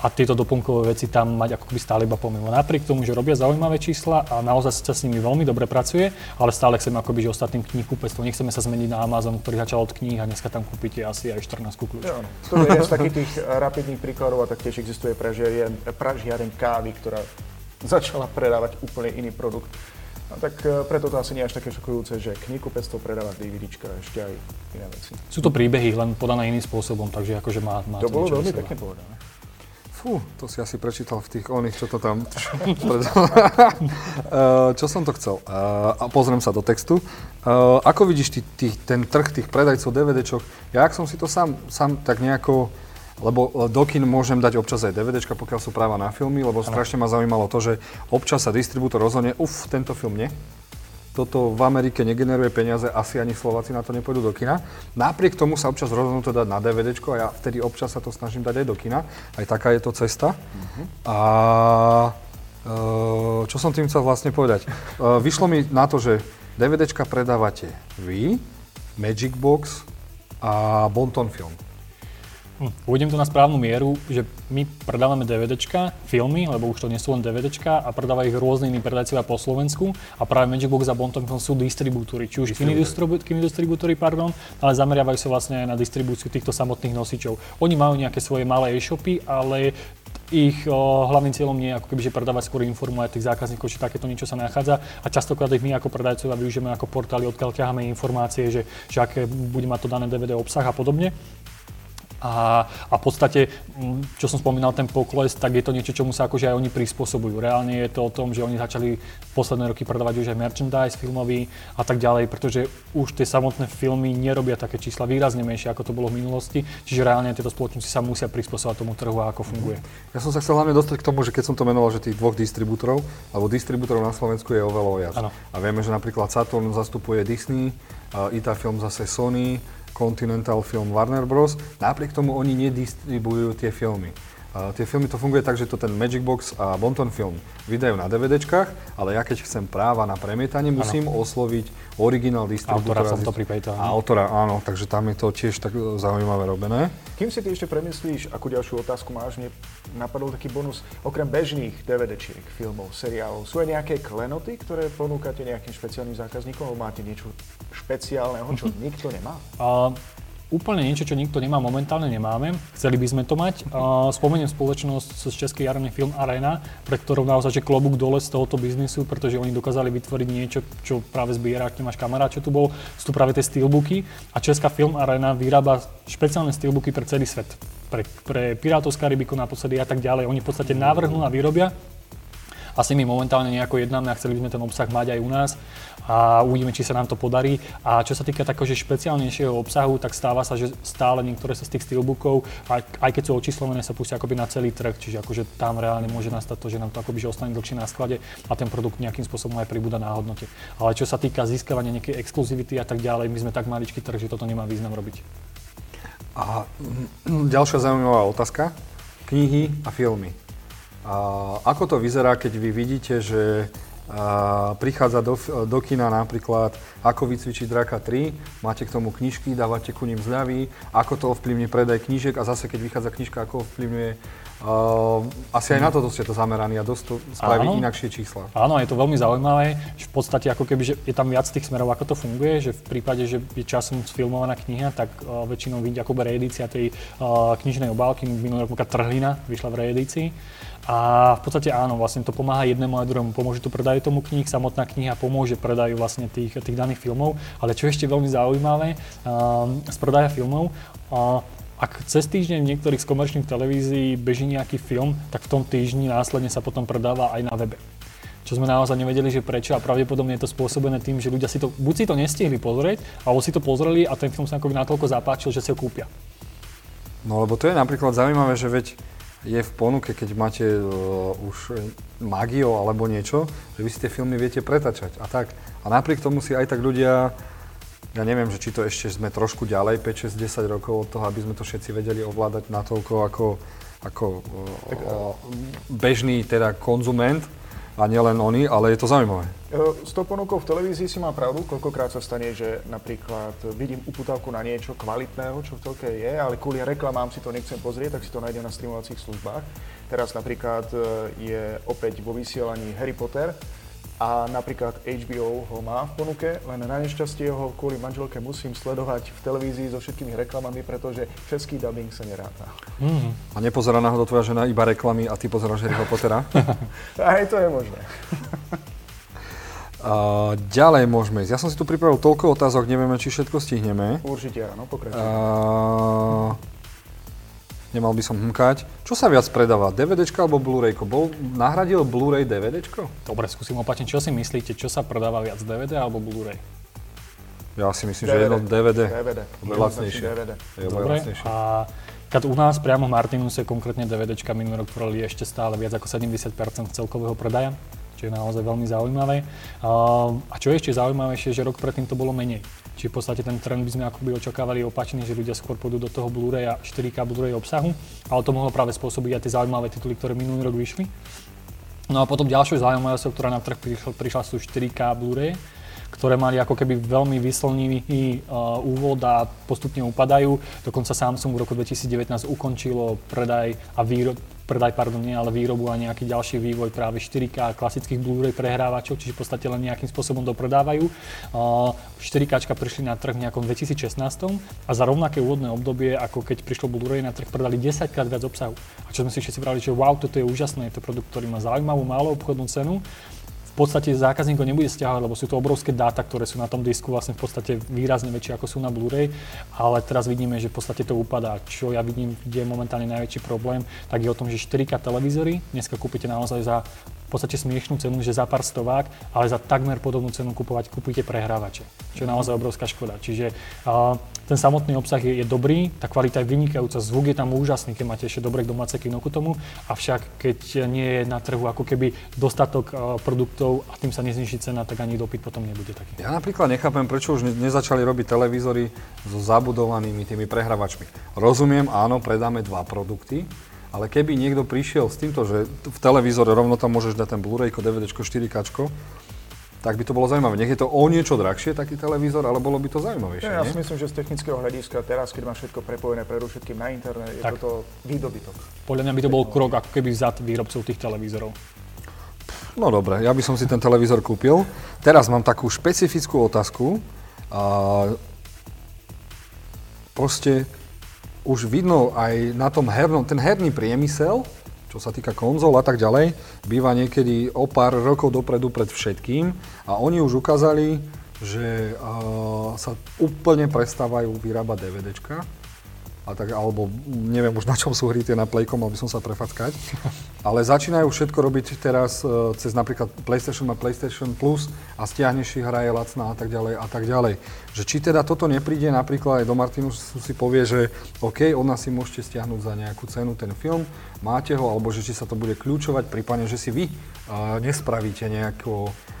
a tieto doplnkové veci tam mať ako keby stále iba pomimo. Napriek tomu, že robia zaujímavé čísla a naozaj sa s nimi veľmi dobre pracuje, ale stále chceme akoby, že ostatným knihkupectvom. Nechceme sa zmeniť na Amazon, ktorý začal od kníh a dneska tam kúpite asi aj 14 kľúč. Ja, to je jeden z takých tých rapidných príkladov a taktiež existuje pražiareň kávy, ktorá začala predávať úplne iný produkt. A tak e, preto to asi nie je až také šokujúce, že knihkupectvo predáva DVDčka a ešte aj iné veci. Sú to príbehy, len podané iným spôsobom, takže akože má, má to bolo veľmi pekne povedané. Fú, to si asi prečítal v tých oných, čo to tam... Eh, čo som to chcel? Uh, a pozriem sa do textu. Uh, ako vidíš ty, ty, ten trh tých predajcov DVDčok? Ja, ak som si to sám, sám tak nejako... Lebo do kin môžem dať občas aj DVDčka, pokiaľ sú práva na filmy, lebo strašne ma zaujímalo to, že občas sa distribútor rozhodne, uf, tento film nie, toto v Amerike negeneruje peniaze, asi ani Slováci na to nepôjdu do kina. Napriek tomu sa občas rozhodnú to dať na DVD a ja vtedy občas sa to snažím dať aj do kina. Aj taká je to cesta. Uh-huh. A e, čo som tým chcel vlastne povedať? E, vyšlo mi na to, že DVDčka predávate vy, Magic Box a Bonton Film. Hm, uvediem to na správnu mieru, že my predávame DVDčka, filmy, lebo už to nie sú len DVDčka a predávajú ich rôzne iní predajcovia po Slovensku a práve Magic Box a Bonton Film sú distribútory, či už kiny distribútory, pardon, ale zameriavajú sa vlastne aj na distribúciu týchto samotných nosičov. Oni majú nejaké svoje malé e-shopy, ale ich o, hlavným cieľom nie je ako keby, že predávať skôr informovať tých zákazníkov, či takéto niečo sa nachádza a častokrát ich my ako predajcovia využijeme ako portály, odkiaľ ťaháme informácie, že, že aké bude mať to dané DVD obsah a podobne. A, a v podstate, mm, čo som spomínal, ten pokles, tak je to niečo, čomu sa akože aj oni prispôsobujú. Reálne je to o tom, že oni začali posledné roky predávať už aj merchandise filmový a tak ďalej, pretože už tie samotné filmy nerobia také čísla výrazne menšie, ako to bolo v minulosti, čiže reálne tieto spoločnosti sa musia prispôsobovať tomu trhu a ako funguje. Ja som sa chcel hlavne dostať k tomu, že keď som to menoval, že tých dvoch distribútorov, alebo distribútorov na Slovensku je oveľa viac. Ano. A vieme, že napríklad Saturn zastupuje Disney, Ita Film zase Sony, Continental Film Warner Bros. Napriek tomu oni nedistribujú tie filmy. Uh, tie filmy to funguje tak, že to ten Magic Box a Bonton Film vydajú na DVDčkách, ale ja keď chcem práva na premietanie, musím ano. osloviť originál distribútora. Autora som to pripejtal. Autora, áno, takže tam je to tiež tak zaujímavé robené. Kým si ty ešte premyslíš, akú ďalšiu otázku máš, mne napadol taký bonus, okrem bežných DVDčiek, filmov, seriálov, sú aj nejaké klenoty, ktoré ponúkate nejakým špeciálnym zákazníkom, alebo máte niečo špeciálneho, čo nikto nemá? Uh, úplne niečo, čo nikto nemá, momentálne nemáme. Chceli by sme to mať. Spomeniem spoločnosť z Českej jarnej Film Arena, pre ktorou naozaj že klobúk dole z tohoto biznisu, pretože oni dokázali vytvoriť niečo, čo práve zbiera, ak máš kamarát, čo tu bol, sú tu práve tie steelbooky a Česká Film Arena vyrába špeciálne steelbooky pre celý svet. Pre, pre Pirátov z Karibiku naposledy a tak ďalej. Oni v podstate navrhnú a vyrobia asi my momentálne nejako jednáme a chceli by sme ten obsah mať aj u nás a uvidíme, či sa nám to podarí. A čo sa týka takého špeciálnejšieho obsahu, tak stáva sa, že stále niektoré sa z tých steelbookov, aj, aj keď sú očíslované, sa pustia akoby na celý trh, čiže akože tam reálne môže nastať to, že nám to akoby že ostane dlhšie na sklade a ten produkt nejakým spôsobom aj pribúda na hodnote. Ale čo sa týka získavania nejakej exkluzivity a tak ďalej, my sme tak maličký trh, že toto nemá význam robiť. A mm, ďalšia zaujímavá otázka. Knihy a filmy. A ako to vyzerá, keď vy vidíte, že a prichádza do, do kina napríklad Ako vycvičiť draka 3, máte k tomu knižky, dávate ku ním zľavy, ako to ovplyvní predaj knížek a zase keď vychádza knižka, ako ovplyvňuje asi aj na toto ste to zameraní a dosť to spraví Áno. inakšie čísla. Áno, je to veľmi zaujímavé, že v podstate ako keby, že je tam viac tých smerov, ako to funguje, že v prípade, že je časom sfilmovaná kniha, tak uh, väčšinou vyjde ako reedícia tej uh, knižnej obálky, minulý rok Trhlina vyšla v reedícii. A v podstate áno, vlastne to pomáha jednému a druhému. Pomôže to predaju tomu kníh, samotná kniha pomôže predaju vlastne tých, tých daných filmov. Ale čo ešte veľmi zaujímavé uh, z predaja filmov, uh, ak cez týždeň v niektorých z komerčných televízií beží nejaký film, tak v tom týždni následne sa potom predáva aj na webe. Čo sme naozaj nevedeli, že prečo a pravdepodobne je to spôsobené tým, že ľudia si to, buď si to nestihli pozrieť, alebo si to pozreli a ten film sa natoľko zapáčil, že si ho kúpia. No lebo to je napríklad zaujímavé, že veď je v ponuke, keď máte uh, už magio alebo niečo, že vy si tie filmy viete pretačať a tak. A napriek tomu si aj tak ľudia ja neviem, že či to ešte sme trošku ďalej, 5, 6, 10 rokov od toho, aby sme to všetci vedeli ovládať natoľko ako, ako tak, o, bežný teda konzument a nielen oni, ale je to zaujímavé. S tou ponukou v televízii si má pravdu, koľkokrát sa stane, že napríklad vidím uputávku na niečo kvalitného, čo v telke je, ale kvôli reklamám si to nechcem pozrieť, tak si to nájdem na streamovacích službách. Teraz napríklad je opäť vo vysielaní Harry Potter, a napríklad HBO ho má v ponuke, len na nešťastie ho kvôli manželke musím sledovať v televízii so všetkými reklamami, pretože český dubbing sa neráta. Mm. A nepozerá náhodou tvoja žena iba reklamy a ty pozeráš Harryho Pottera? Aj to je možné. A ďalej môžeme ísť. Ja som si tu pripravil toľko otázok, nevieme, či všetko stihneme. Určite áno, pokračujem nemal by som hmkať. Čo sa viac predáva, DVDčko alebo Blu-rayko? Bol, nahradil Blu-ray DVDčko? Dobre, skúsim opačne. Čo si myslíte, čo sa predáva viac, DVD alebo Blu-ray? Ja si myslím, DVD. že jedno DVD. DVD. Je lacnejšie. DVD. Je Dobre, a keď u nás priamo v Martinuse konkrétne DVDčka minulý rok tvorili ešte stále viac ako 70% celkového predaja, čo je naozaj veľmi zaujímavé. A čo je ešte zaujímavejšie, že rok predtým to bolo menej. Čiže v podstate ten trend by sme akoby očakávali opačný, že ľudia skôr pôjdu do toho Blu-ray a 4K Blu-ray obsahu, ale to mohlo práve spôsobiť aj tie zaujímavé tituly, ktoré minulý rok vyšli. No a potom ďalšou zaujímavosťou, ktorá na trh prišla, prišla sú 4K Blu-ray, ktoré mali ako keby veľmi vyslnivý uh, úvod a postupne upadajú. Dokonca Samsung v roku 2019 ukončilo predaj a výrob, predaj, pardon, nie, ale výrobu a nejaký ďalší vývoj práve 4K klasických Blu-ray prehrávačov, čiže v podstate len nejakým spôsobom to predávajú. 4K prišli na trh v nejakom 2016 a za rovnaké úvodné obdobie, ako keď prišlo Blu-ray na trh, predali 10 krát viac obsahu. A čo sme si všetci pravili, že wow, toto je úžasné, je to produkt, ktorý má zaujímavú, malú obchodnú cenu podstate zákazník ho nebude stiahovať, lebo sú to obrovské dáta, ktoré sú na tom disku vlastne v podstate výrazne väčšie ako sú na Blu-ray, ale teraz vidíme, že v podstate to upadá. Čo ja vidím, kde je momentálne najväčší problém, tak je o tom, že 4K televízory dneska kúpite naozaj za v podstate smiešnú cenu, že za pár stovák, ale za takmer podobnú cenu kupovať, kúpite prehrávače, čo je naozaj obrovská škoda. Čiže uh, ten samotný obsah je, je dobrý, tá kvalita je vynikajúca, zvuk je tam úžasný, keď máte ešte dobré domáce kino ku tomu, avšak keď nie je na trhu ako keby dostatok uh, produktov a tým sa nezniží cena, tak ani dopyt potom nebude taký. Ja napríklad nechápem, prečo už nezačali robiť televízory so zabudovanými tými prehrávačmi. Rozumiem, áno, predáme dva produkty, ale keby niekto prišiel s týmto, že v televízore rovno tam môžeš dať ten Blu-ray, DVD, 4K, tak by to bolo zaujímavé. Nech je to o niečo drahšie taký televízor, ale bolo by to zaujímavejšie. Ja, ja si myslím, že z technického hľadiska teraz, keď má všetko prepojené predovšetkým na internet, je tak. toto výdobytok. Podľa mňa by to bol krok ako keby vzad výrobcov tých televízorov. No dobre, ja by som si ten televízor kúpil. Teraz mám takú špecifickú otázku. A proste už vidno aj na tom hernom, ten herný priemysel, čo sa týka konzol a tak ďalej, býva niekedy o pár rokov dopredu pred všetkým. A oni už ukázali, že uh, sa úplne prestávajú vyrábať DVDčka a tak, alebo neviem už na čom sú hry tie na Playcom, mal by som sa prefackať. Ale začínajú všetko robiť teraz uh, cez napríklad PlayStation a PlayStation Plus a stiahneš hra je lacná a tak ďalej a tak ďalej. Že či teda toto nepríde napríklad aj do Martinu si povie, že OK, od nás si môžete stiahnuť za nejakú cenu ten film, máte ho, alebo že či sa to bude kľúčovať, prípadne, že si vy uh, nespravíte nejako uh,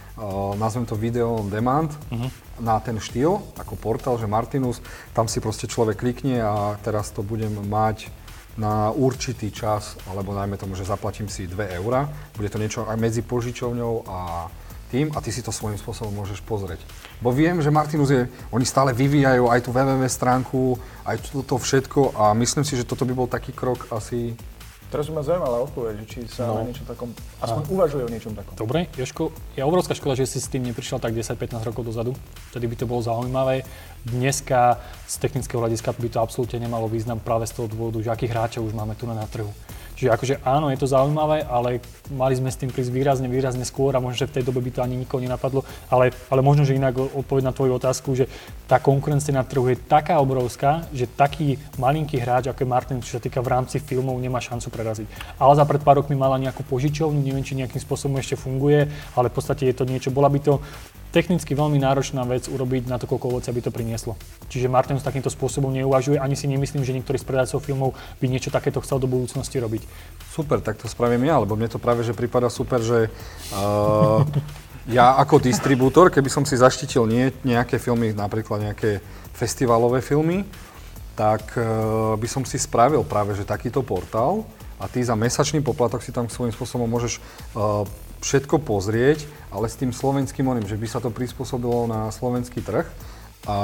nazvem to video on demand, uh-huh. na ten štýl, ako portál, že Martinus, tam si proste človek klikne a teraz to budem mať na určitý čas, alebo najmä tomu, že zaplatím si 2 eurá. Bude to niečo aj medzi požičovňou a tým a ty si to svojím spôsobom môžeš pozrieť. Bo viem, že Martinus je, oni stále vyvíjajú aj tú www stránku, aj toto všetko a myslím si, že toto by bol taký krok asi Teraz by ma zaujímala odpoveď, či sa no. o niečom takom, aspoň a. uvažuje o niečom takom. Dobre, Joško, je obrovská škoda, že si s tým neprišiel tak 10-15 rokov dozadu. Vtedy by to bolo zaujímavé. Dneska z technického hľadiska by to absolútne nemalo význam práve z toho dôvodu, že akých hráčov už máme tu na trhu. Čiže akože áno, je to zaujímavé, ale mali sme s tým prísť výrazne, výrazne skôr a možno, že v tej dobe by to ani nikoho nenapadlo, ale, ale možno, že inak odpoveď na tvoju otázku, že tá konkurencia na trhu je taká obrovská, že taký malinký hráč, ako je Martin, čo sa týka v rámci filmov, nemá šancu preraziť. Ale za pred pár rokmi mala nejakú požičovňu, neviem, či nejakým spôsobom ešte funguje, ale v podstate je to niečo, bola by to technicky veľmi náročná vec urobiť na to, koľko ovocia by to prinieslo. Čiže Martin s takýmto spôsobom neuvažuje, ani si nemyslím, že niektorý z predajcov filmov by niečo takéto chcel do budúcnosti robiť. Super, tak to spravím ja, lebo mne to práve že prípada super, že uh, ja ako distribútor, keby som si zaštitil nie, nejaké filmy, napríklad nejaké festivalové filmy, tak uh, by som si spravil práve že takýto portál a ty za mesačný poplatok si tam svojím spôsobom môžeš uh, všetko pozrieť, ale s tým slovenským oným, že by sa to prispôsobilo na slovenský trh. A,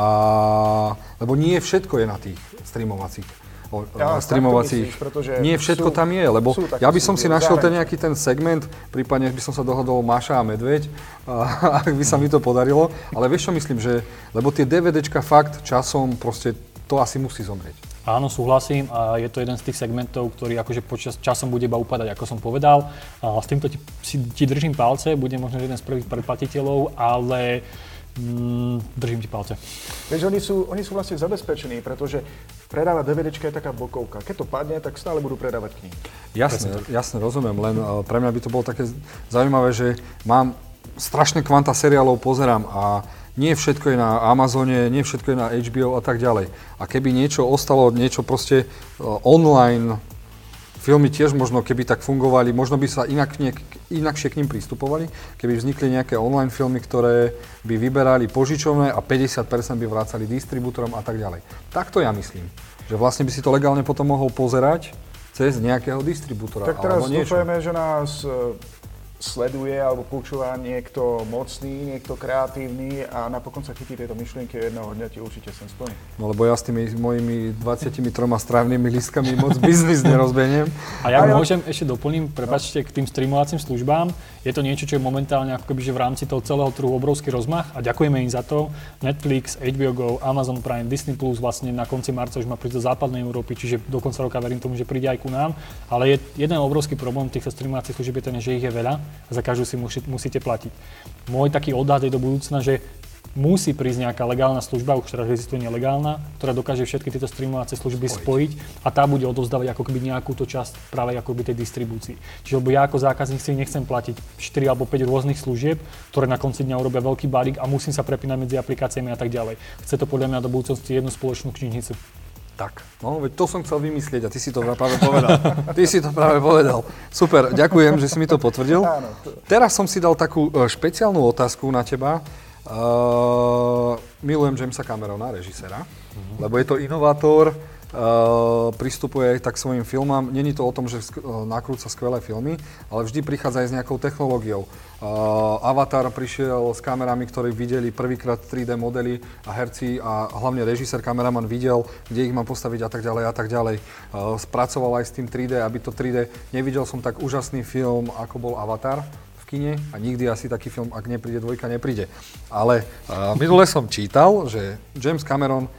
lebo nie všetko je na tých streamovacích o, ja, streamovacích. Myslíš, nie všetko sú, tam je, lebo ja by som si našiel ten nejaký ten segment, prípadne by som sa dohodol Maša a Medveď, a, ak by sa mi to podarilo. Ale vieš čo myslím, že, lebo tie DVDčka fakt časom proste to asi musí zomrieť. Áno, súhlasím a je to jeden z tých segmentov, ktorý akože počas časom bude iba upadať, ako som povedal. A s týmto ti, si, ti držím palce, bude možno jeden z prvých predplatiteľov, ale mm, držím ti palce. Vieš, oni sú, oni sú vlastne zabezpečení, pretože predávať DVD je taká bokovka. Keď to padne, tak stále budú predávať knihy. Jasne, jasne, rozumiem, len uh, pre mňa by to bolo také zaujímavé, že mám strašné kvanta seriálov, pozerám a nie všetko je na Amazone, nie všetko je na HBO a tak ďalej. A keby niečo ostalo, niečo proste e, online, filmy tiež možno, keby tak fungovali, možno by sa inak, niek, inakšie k ním pristupovali, keby vznikli nejaké online filmy, ktoré by vyberali požičovné a 50% by vrácali distribútorom a tak ďalej. Takto ja myslím, že vlastne by si to legálne potom mohol pozerať cez nejakého distribútora. Tak teraz dúfajme, že nás e, sleduje alebo počúva niekto mocný, niekto kreatívny a napokon sa chytí tieto myšlienky a jedného dňa ti určite sem splní. No lebo ja s tými mojimi 23 strávnymi listkami moc biznis nerozbeniem. A ja môžem ešte doplním, prepačte, k tým streamovacím službám. Je to niečo, čo je momentálne ako keby, že v rámci toho celého trhu obrovský rozmach a ďakujeme im za to. Netflix, HBO Go, Amazon Prime, Disney Plus vlastne na konci marca už má prísť do západnej Európy, čiže do konca roka verím tomu, že príde aj ku nám. Ale je jeden obrovský problém týchto streamovacích služieb je ten, že ich je veľa a za každú si musí, musíte platiť. Môj taký odhad je do budúcna, že musí prísť nejaká legálna služba, už teraz existuje nelegálna, ktorá dokáže všetky tieto streamovacie služby spojiť a tá bude odovzdávať ako keby nejakú to časť práve ako keby tej distribúcii. Čiže lebo ja ako zákazník si nechcem platiť 4 alebo 5 rôznych služieb, ktoré na konci dňa urobia veľký balík a musím sa prepínať medzi aplikáciami a tak ďalej. Chce to podľa mňa do budúcnosti jednu spoločnú knižnicu. Tak, no veď to som chcel vymyslieť a ty si to práve povedal. Ty si to práve povedal. Super, ďakujem, že si mi to potvrdil. Teraz som si dal takú e, špeciálnu otázku na teba. Uh, milujem Jamesa Camerona, režisera, uh-huh. lebo je to inovátor, pristupuje aj tak svojim filmám. Není to o tom, že uh, nakrúca skvelé filmy, ale vždy prichádza aj s nejakou technológiou. Uh, Avatar prišiel s kamerami, ktorí videli prvýkrát 3D modely a herci a hlavne režisér, kameraman videl, kde ich má postaviť a tak ďalej a tak ďalej. Spracoval aj s tým 3D, aby to 3D... Nevidel som tak úžasný film, ako bol Avatar kine a nikdy asi taký film, ak nepríde dvojka, nepríde. Ale uh, minule som čítal, že James Cameron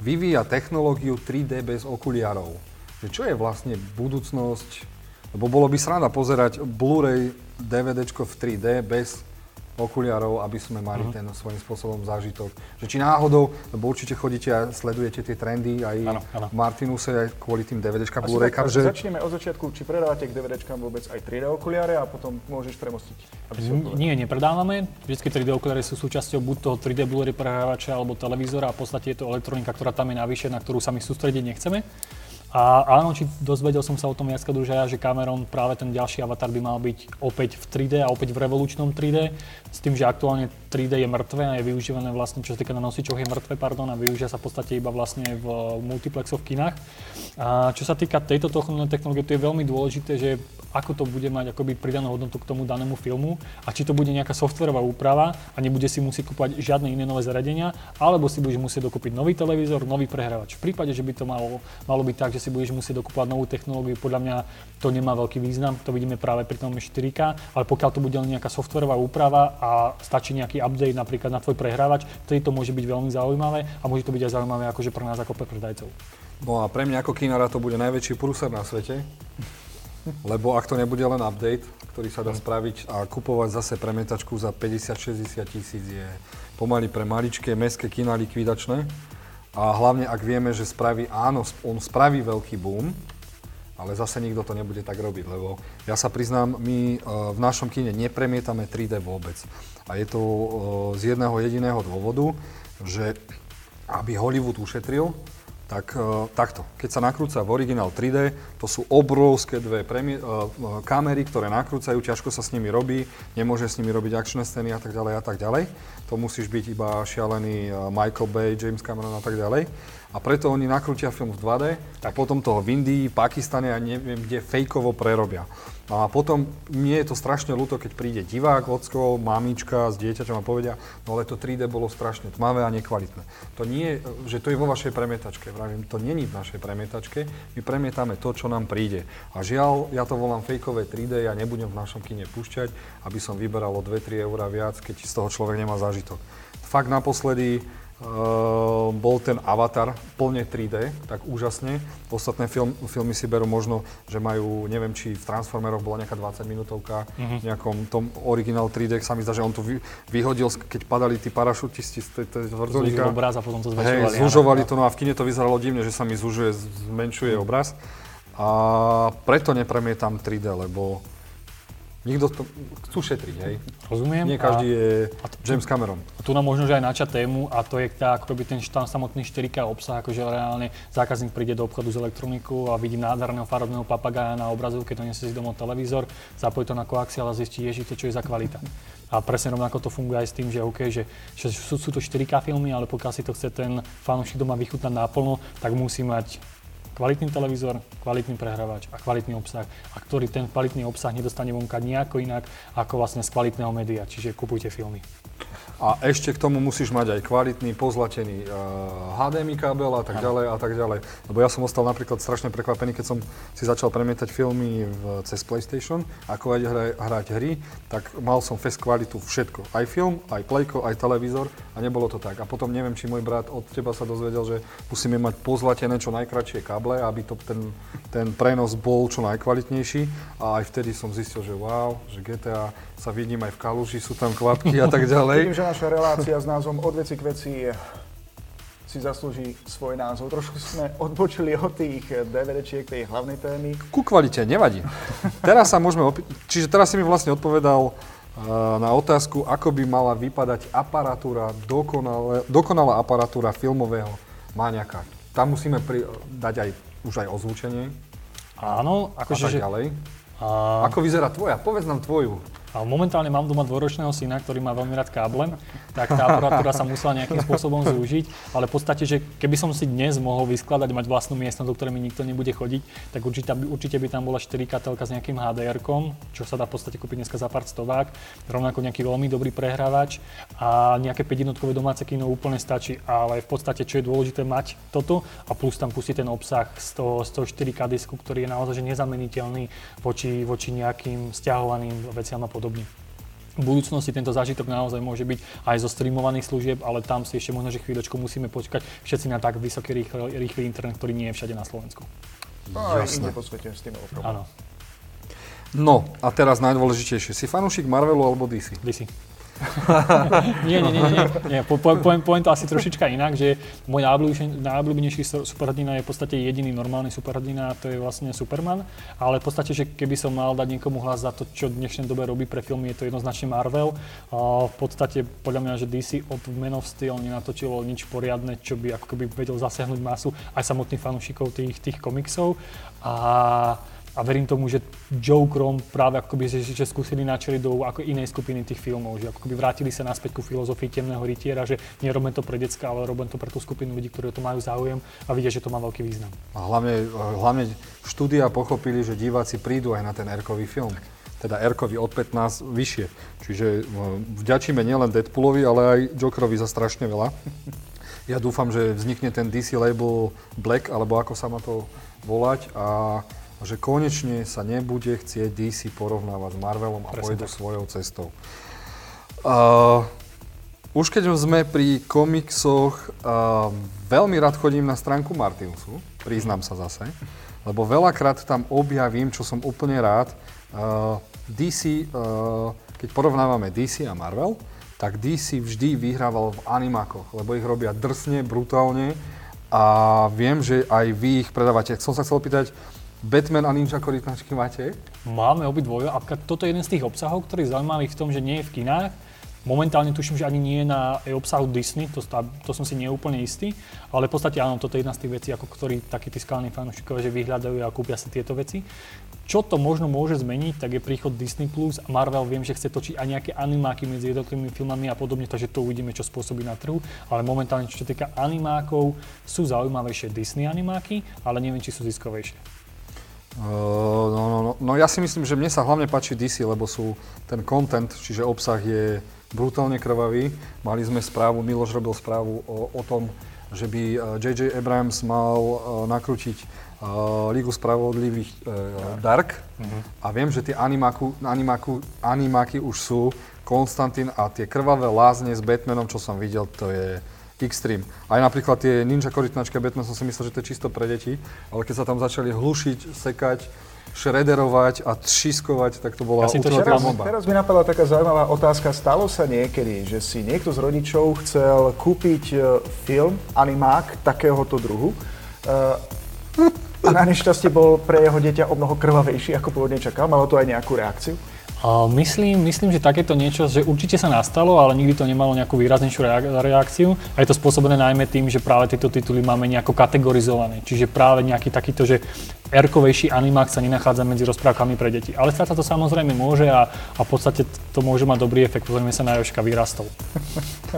vyvíja technológiu 3D bez okuliarov. Že čo je vlastne budúcnosť? Lebo bolo by sranda pozerať Blu-ray DVD v 3D bez okuliarov, aby sme mali uh-huh. ten svojím spôsobom zážitok. Že či náhodou, lebo určite chodíte a sledujete tie trendy aj ano, ano. v Martinuse aj kvôli tým DVDčkám, blu že... Začneme od začiatku, či predávate k DVDčkám vôbec aj 3D okuliare a potom môžeš premostiť. Aby Nie, nepredávame. Vždycky 3D okuliare sú súčasťou buď toho 3D Blu-ray prehrávača alebo televízora a v podstate je to elektronika, ktorá tam je navyše, na ktorú sa my sústrediť nechceme. A áno, či dozvedel som sa o tom viackrát už aj, že Cameron práve ten ďalší avatar by mal byť opäť v 3D a opäť v revolučnom 3D, s tým, že aktuálne 3D je mŕtve a je využívané vlastne, čo sa týka na nosičoch je mŕtve, pardon, a využíva sa v podstate iba vlastne v multiplexoch v kinách. A čo sa týka tejto technológie, to je veľmi dôležité, že ako to bude mať akoby pridanú hodnotu k tomu danému filmu a či to bude nejaká softverová úprava a nebude si musieť kúpať žiadne iné nové zariadenia, alebo si budeš musieť dokúpiť nový televízor, nový prehrávač. V prípade, že by to malo, malo byť tak, že si budeš musieť dokúpať novú technológiu, podľa mňa to nemá veľký význam, to vidíme práve pri tom 4K, ale pokiaľ to bude len nejaká softverová úprava a stačí nejaký update napríklad na tvoj prehrávač, vtedy to môže byť veľmi zaujímavé a môže to byť aj zaujímavé akože pre nás ako pre predajcov. No a pre mňa ako kinára to bude najväčší prúser na svete. Lebo ak to nebude len update, ktorý sa dá spraviť a kupovať zase premietačku za 50-60 tisíc je pomaly pre maličké mestské kina likvidačné. A hlavne ak vieme, že spraví, áno, on spraví veľký boom, ale zase nikto to nebude tak robiť, lebo ja sa priznám, my e, v našom kine nepremietame 3D vôbec. A je to e, z jedného jediného dôvodu, že aby Hollywood ušetril, tak uh, takto. Keď sa nakrúca v originál 3D, to sú obrovské dve premie- uh, kamery, ktoré nakrúcajú, ťažko sa s nimi robí, nemôže s nimi robiť akčné scény a tak ďalej a tak ďalej. To musíš byť iba šialený Michael Bay, James Cameron a tak ďalej. A preto oni nakrútia film v 2D tak. a potom toho v Indii, Pakistane a neviem kde fejkovo prerobia. No a potom mne je to strašne ľúto, keď príde divák, ocko, mamička s dieťaťom a povedia, no ale to 3D bolo strašne tmavé a nekvalitné. To nie, že to je vo vašej premietačke, vravím, to není v našej premietačke, my premietame to, čo nám príde. A žiaľ, ja to volám fejkové 3D, ja nebudem v našom kine púšťať, aby som vyberal o 2-3 eurá viac, keď z toho človek nemá zážitok. Fakt naposledy, bol ten Avatar plne 3D, tak úžasne. Ostatné film, filmy si berú možno, že majú, neviem, či v Transformeroch bola nejaká 20 minútovka, uh-huh. nejakom tom originál 3D, sa mi zdá, že on tu vy, vyhodil, keď padali tí parašutisti z tej vrtulníka. obraz a potom to zväčšovali. Hej, zužovali to, no a v kine to vyzeralo divne, že sa mi zužuje, zmenšuje obraz. A preto nepremietam 3D, lebo Nikto to chcú šetriť, hej? Rozumiem. Nie každý a, je James Cameron. A tu nám možno, že aj načať tému a to je tá, ako robí ten štán, samotný 4K obsah, akože reálne zákazník príde do obchodu s elektronikou a vidí nádherného farebného papagája na obrazovke, to nesie si domov televízor, zapojí to na koaxiál a zistí, ježi, to čo je za kvalita. A presne rovnako to funguje aj s tým, že, OK, že, že sú, sú to 4K filmy, ale pokiaľ si to chce ten fanúšik doma vychutnať náplno, tak musí mať kvalitný televízor, kvalitný prehrávač a kvalitný obsah a ktorý ten kvalitný obsah nedostane vonka nejako inak ako vlastne z kvalitného média, čiže kupujte filmy. A ešte k tomu musíš mať aj kvalitný, pozlatený uh, HDMI kábel a tak ďalej a tak ďalej. Lebo ja som ostal napríklad strašne prekvapený, keď som si začal premietať filmy v, cez PlayStation, ako aj hra, hrať hry, tak mal som fest kvalitu všetko. Aj film, aj playko, aj televízor a nebolo to tak. A potom neviem, či môj brat od teba sa dozvedel, že musíme mať pozlatené čo najkračšie káble, aby to, ten, ten prenos bol čo najkvalitnejší. A aj vtedy som zistil, že wow, že GTA sa vidím aj v kaluži, sú tam kvapky a tak ďalej. Naša relácia s názvom Od veci k veci si zaslúži svoj názov. Trošku sme odbočili od tých DVDčiek, tej hlavnej témy. Ku kvalite, nevadí. Teraz sa môžeme opi- Čiže teraz si mi vlastne odpovedal uh, na otázku, ako by mala vypadať aparatúra, dokonalé, dokonalá aparatúra filmového maniaka. Tam musíme pri, dať aj už aj ozvučenie. Áno, akože... A tak ďalej. A... Ako vyzerá tvoja? Povedz nám tvoju. A momentálne mám doma dvoročného syna, ktorý má veľmi rád káble, tak tá aparatúra sa musela nejakým spôsobom zúžiť, ale v podstate, že keby som si dnes mohol vyskladať, mať vlastnú miestnosť, do ktorej mi nikto nebude chodiť, tak určite, určite by tam bola 4 katelka s nejakým hdr čo sa dá v podstate kúpiť dneska za pár stovák, rovnako nejaký veľmi dobrý prehrávač a nejaké 5 jednotkové domáce kino úplne stačí, ale v podstate, čo je dôležité mať toto a plus tam pustiť ten obsah z toho, z toho 4K disku, ktorý je naozaj nezameniteľný voči, voči nejakým stiahovaným veciam a podobne. V budúcnosti tento zážitok naozaj môže byť aj zo streamovaných služieb, ale tam si ešte možno, že chvíľočku musíme počkať všetci na tak vysoký rýchly, rýchly internet, ktorý nie je všade na Slovensku. No, aj inde po svete s tým Áno. No a teraz najdôležitejšie. Si fanúšik Marvelu alebo DC? DC. Nie, nie, nie, nie, nie. Po, po, poviem, poviem to asi trošička inak, že môj najobľúbenejší superhrdina je v podstate jediný normálny superhrdina a to je vlastne Superman, ale v podstate, že keby som mal dať niekomu hlas za to, čo v dnešnej dobe robí pre filmy, je to jednoznačne Marvel. A v podstate podľa mňa, že DC od Man of Steel nenatočilo nič poriadne, čo by ako keby vedel zasiahnuť masu aj samotných fanúšikov tých, tých komiksov. A a verím tomu, že Jokerom práve ako keby, že, že skúsili načeliť do ako inej skupiny tých filmov, že ako keby vrátili sa naspäť ku filozofii temného rytiera, že nerobím to pre decka, ale robím to pre tú skupinu ľudí, ktorí to majú záujem a vidia, že to má veľký význam. A hlavne, hlavne štúdia pochopili, že diváci prídu aj na ten Erkový film. Teda Erkovi od 15 vyššie. Čiže vďačíme nielen Deadpoolovi, ale aj Jokerovi za strašne veľa. Ja dúfam, že vznikne ten DC label Black, alebo ako sa má to volať. A že konečne sa nebude chcieť DC porovnávať s Marvelom a pôjdu svojou cestou. Uh, už keď sme pri komiksoch, uh, veľmi rád chodím na stránku Martinusu, priznám sa zase, lebo veľakrát tam objavím, čo som úplne rád. Uh, DC, uh, keď porovnávame DC a Marvel, tak DC vždy vyhrával v animákoch, lebo ich robia drsne, brutálne a viem, že aj vy ich predávate. Som sa chcel pýtať, Batman a Ninja korytnačky máte? Máme obidvoje a toto je jeden z tých obsahov, ktorý je zaujímavý v tom, že nie je v kinách. Momentálne tuším, že ani nie je na obsahu Disney, to, to som si neúplne istý, ale v podstate áno, toto je jedna z tých vecí, ako ktorí takí tí fanúšikovia, že vyhľadajú a kúpia si tieto veci. Čo to možno môže zmeniť, tak je príchod Disney Plus a Marvel viem, že chce točiť aj nejaké animáky medzi jednotlivými filmami a podobne, takže to uvidíme, čo spôsobí na trhu. Ale momentálne, čo sa týka animákov, sú zaujímavejšie Disney animáky, ale neviem, či sú ziskovejšie. Uh, no, no, no, no ja si myslím, že mne sa hlavne páči DC, lebo sú ten content, čiže obsah je brutálne krvavý. Mali sme správu, Miloš robil správu o, o tom, že by J.J. Abrams mal uh, nakrútiť uh, Ligu spravodlivých uh, Dark. Uh-huh. A viem, že tie animáku, animáku, animáky už sú Konstantin a tie krvavé lázne s Batmanom, čo som videl, to je extreme. Aj napríklad tie ninja korytnačky Batman som si myslel, že to je čisto pre deti, ale keď sa tam začali hlušiť, sekať, šrederovať a tšiskovať, tak to bola ja ultimatívna bomba. Teraz mi napadla taká zaujímavá otázka. Stalo sa niekedy, že si niekto z rodičov chcel kúpiť e, film, animák takéhoto druhu e, a na nešťastie bol pre jeho dieťa o mnoho krvavejší, ako pôvodne čakal. Malo to aj nejakú reakciu? Myslím, myslím, že takéto niečo, že určite sa nastalo, ale nikdy to nemalo nejakú výraznejšiu reakciu. A je to spôsobené najmä tým, že práve tieto tituly máme nejako kategorizované. Čiže práve nejaký takýto, že erkovejší animák sa nenachádza medzi rozprávkami pre deti. Ale sa to samozrejme môže a, a v podstate to môže mať dobrý efekt. Pozrieme sa na Joška, vyrastol.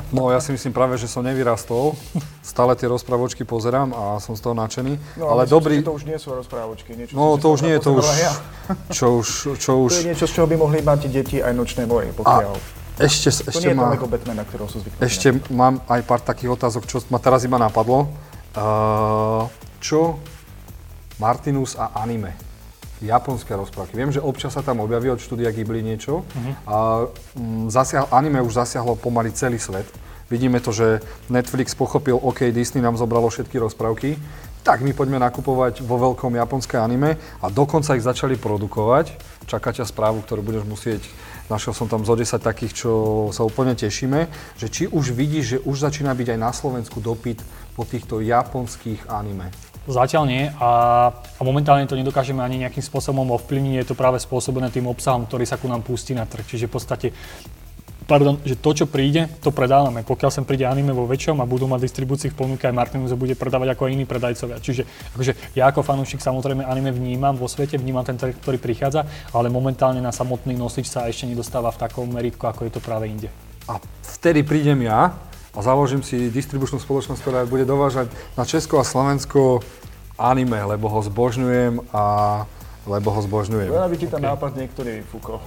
No ja si myslím práve, že som nevyrastol. Stále tie rozprávočky pozerám a som z toho nadšený. No, ale dobrý... Si, to už nie sú rozprávočky. Niečo, no to už nie je to už, čo už, čo už... To je niečo, z čoho by mohli mať deti aj nočné boje, pokiaľ... A... Ešte, ešte to nie má, je to Batmana, ktorého sú zvyknutí. Ešte mám aj pár takých otázok, čo ma teraz iba napadlo. Uh, čo Martinus a anime. Japonské rozprávky. Viem, že občas sa tam objaví od štúdia Ghibli niečo. Uh-huh. A, m, mm, zasiah, anime už zasiahlo pomaly celý svet. Vidíme to, že Netflix pochopil, OK, Disney nám zobralo všetky rozprávky, tak my poďme nakupovať vo veľkom japonské anime a dokonca ich začali produkovať. Čaká ťa správu, ktorú budeš musieť, našiel som tam zo 10 takých, čo sa úplne tešíme, že či už vidíš, že už začína byť aj na Slovensku dopyt po týchto japonských anime. Zatiaľ nie a, a momentálne to nedokážeme ani nejakým spôsobom ovplyvniť. Je to práve spôsobené tým obsahom, ktorý sa ku nám pustí na trh. Čiže v podstate pardon, že to, čo príde, to predávame. Pokiaľ sem príde anime vo väčšom a budú mať distribúcii v ponuke, aj Martinus bude predávať ako iní predajcovia. Čiže akože ja ako fanúšik samozrejme anime vnímam vo svete, vnímam ten trh, ktorý prichádza, ale momentálne na samotný nosič sa ešte nedostáva v takom meritku, ako je to práve inde. A vtedy prídem ja a založím si distribučnú spoločnosť, ktorá bude dovážať na Česko a Slovensko anime, lebo ho zbožňujem a lebo ho zbožňujem. Len aby ti ten okay. nápad niektorý fúkol.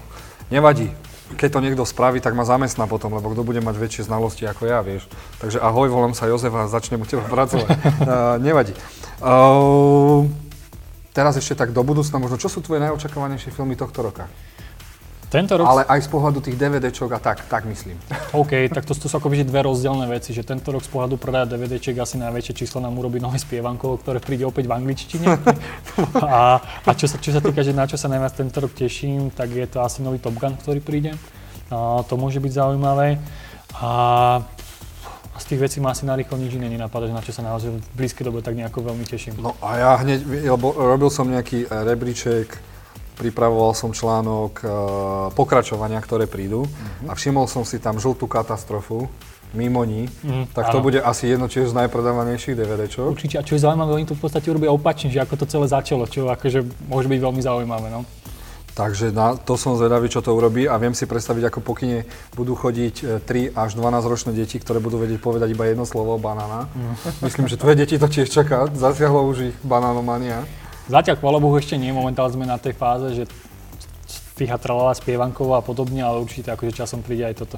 Nevadí. Keď to niekto spraví, tak ma zamestná potom, lebo kto bude mať väčšie znalosti ako ja, vieš. Takže ahoj, volám sa Jozef a začnem u teba pracovať. uh, nevadí. Uh, teraz ešte tak do budúcna, možno čo sú tvoje najočakovanejšie filmy tohto roka? Tento rok... Ale aj z pohľadu tých DVDčok a tak, tak myslím. OK, tak to, to sú akoby dve rozdielne veci, že tento rok z pohľadu predaja DVDček asi najväčšie číslo nám urobí nové spievanko, ktoré príde opäť v angličtine. a, a čo, sa, čo sa týka, že na čo sa najviac tento rok teším, tak je to asi nový Top Gun, ktorý príde. A to môže byť zaujímavé. A a z tých vecí ma asi narýchlo nič iné nenapadá, že na čo sa naozaj v blízkej dobe tak nejako veľmi teším. No a ja hneď, lebo robil som nejaký rebríček pripravoval som článok uh, pokračovania, ktoré prídu uh-huh. a všimol som si tam žltú katastrofu, mimo ní, mm, tak to áno. bude asi jedno tiež z najpredávanejších DVDčok. Určite, a čo je zaujímavé, oni to v podstate urobia opačne, že ako to celé začalo, čo akože môže byť veľmi zaujímavé. No. Takže na to som zvedavý, čo to urobí a viem si predstaviť, ako pokyne budú chodiť 3 e, až 12 ročné deti, ktoré budú vedieť povedať iba jedno slovo, banána. Mm. Myslím, že tvoje deti to tiež čaká, zasiahlo už ich banánomania. Zatiaľ, chvála Bohu, ešte nie. Momentálne sme na tej fáze, že fíha tralala spievankov a podobne, ale určite akože časom príde aj toto.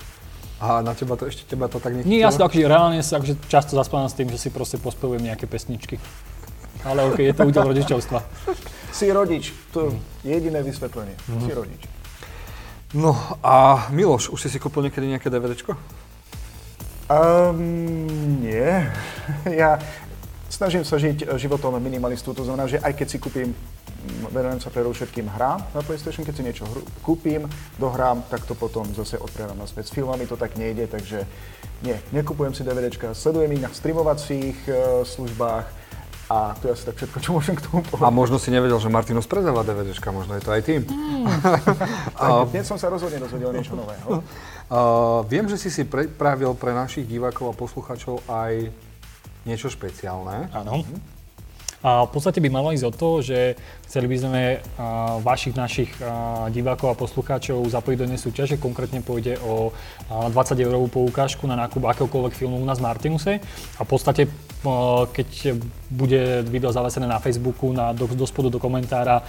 A na teba to ešte teba to tak nechytilo? Nie, ja si to akože reálne sa akože často zaspávam s tým, že si proste pospevujem nejaké pesničky. Ale OK, je to údel rodičovstva. Si rodič, to je jediné vysvetlenie. Mm-hmm. Si rodič. No a Miloš, už si si kúpil niekedy nejaké DVDčko? Um, nie. Ja, snažím sa žiť eh, životom minimalistu, to znamená, že aj keď si kúpim, mm, venujem sa všetkým hrám na PlayStation, keď si niečo hru, kúpim, dohrám, tak to potom zase odprávam naspäť. S filmami to tak nejde, takže nie, nekupujem si DVDčka, sledujem ich na streamovacích uh, službách, a to je asi tak všetko, čo môžem k tomu povedať. A možno si nevedel, že Martinus predáva DVDčka, možno je to aj tým. Mm. a, dnes som sa rozhodne dozvedel niečo nového. Uh, viem, že si si pripravil pre našich divákov a poslucháčov aj niečo špeciálne. Áno. A v podstate by malo ísť o to, že chceli by sme vašich našich divákov a poslucháčov zapojiť do jednej súťaže. Konkrétne pôjde o 20 eurovú poukážku na nákup akéhokoľvek filmu u nás v Martinuse. A v podstate, keď bude video zavesené na Facebooku, na, do, do spodu do komentára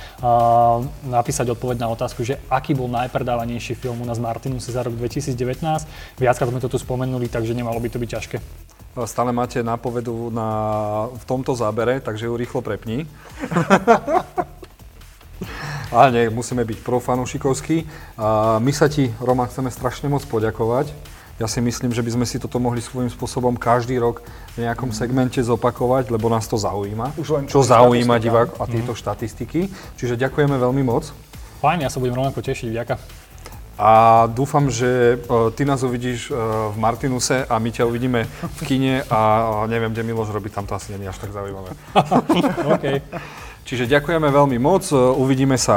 napísať odpoveď na otázku, že aký bol najpredávanejší film u nás v Martinuse za rok 2019. Viackrát sme to tu spomenuli, takže nemalo by to byť ťažké stále máte nápovedu na, v tomto zábere, takže ju rýchlo prepni. Ale nie, musíme byť profanúšikovskí. My sa ti, Roma, chceme strašne moc poďakovať. Ja si myslím, že by sme si toto mohli svojím spôsobom každý rok v nejakom segmente zopakovať, lebo nás to zaujíma. Už len čo zaujíma divák a tieto mm. štatistiky. Čiže ďakujeme veľmi moc. Fajn, ja sa budem rovnako tešiť, ďakujem. A dúfam, že uh, ty nás uvidíš uh, v Martinuse a my ťa uvidíme v kine a neviem, kde Miloš robí, tam to asi nie je až tak zaujímavé. OK. Čiže ďakujeme veľmi moc, uvidíme sa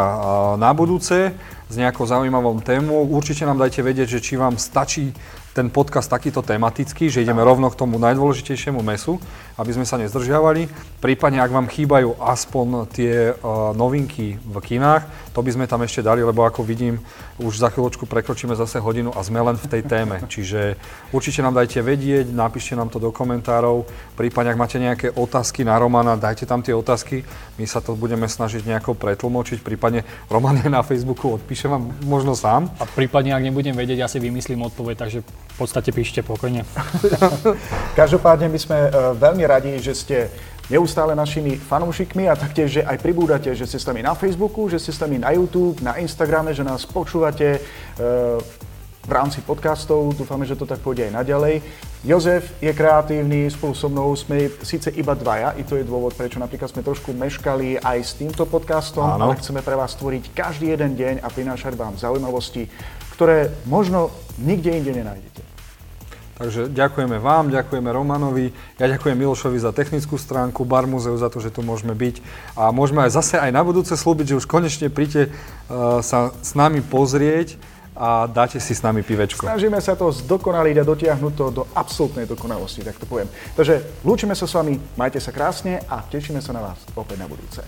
na budúce s nejakou zaujímavou témou. Určite nám dajte vedieť, že či vám stačí ten podcast takýto tematický, že ideme rovno k tomu najdôležitejšiemu mesu, aby sme sa nezdržiavali. Prípadne, ak vám chýbajú aspoň tie uh, novinky v kinách, to by sme tam ešte dali, lebo ako vidím, už za chvíľočku prekročíme zase hodinu a sme len v tej téme. Čiže určite nám dajte vedieť, napíšte nám to do komentárov. Prípadne, ak máte nejaké otázky na Romana, dajte tam tie otázky. My sa to budeme snažiť nejako pretlmočiť. Prípadne Roman je na Facebooku, odpíše vám možno sám. A prípadne, ak nebudem vedieť, ja si vymyslím odpoveď, takže v podstate píšte pokojne. Každopádne my sme uh, veľmi radi, že ste neustále našimi fanúšikmi a taktiež, že aj pribúdate, že ste s nami na Facebooku, že ste s nami na YouTube, na Instagrame, že nás počúvate uh, v rámci podcastov. Dúfame, že to tak pôjde aj naďalej. Jozef je kreatívny, spolu so mnou sme síce iba dvaja, i to je dôvod, prečo napríklad sme trošku meškali aj s týmto podcastom, Áno. ale chceme pre vás stvoriť každý jeden deň a prinášať vám zaujímavosti, ktoré možno nikde inde nenájdete. Takže ďakujeme vám, ďakujeme Romanovi, ja ďakujem Milošovi za technickú stránku, Bar za to, že tu môžeme byť a môžeme aj zase aj na budúce slúbiť, že už konečne príďte uh, sa s nami pozrieť a dáte si s nami pivečko. Snažíme sa to zdokonaliť a dotiahnuť to do absolútnej dokonalosti, tak to poviem. Takže lúčime sa s vami, majte sa krásne a tešíme sa na vás opäť na budúce.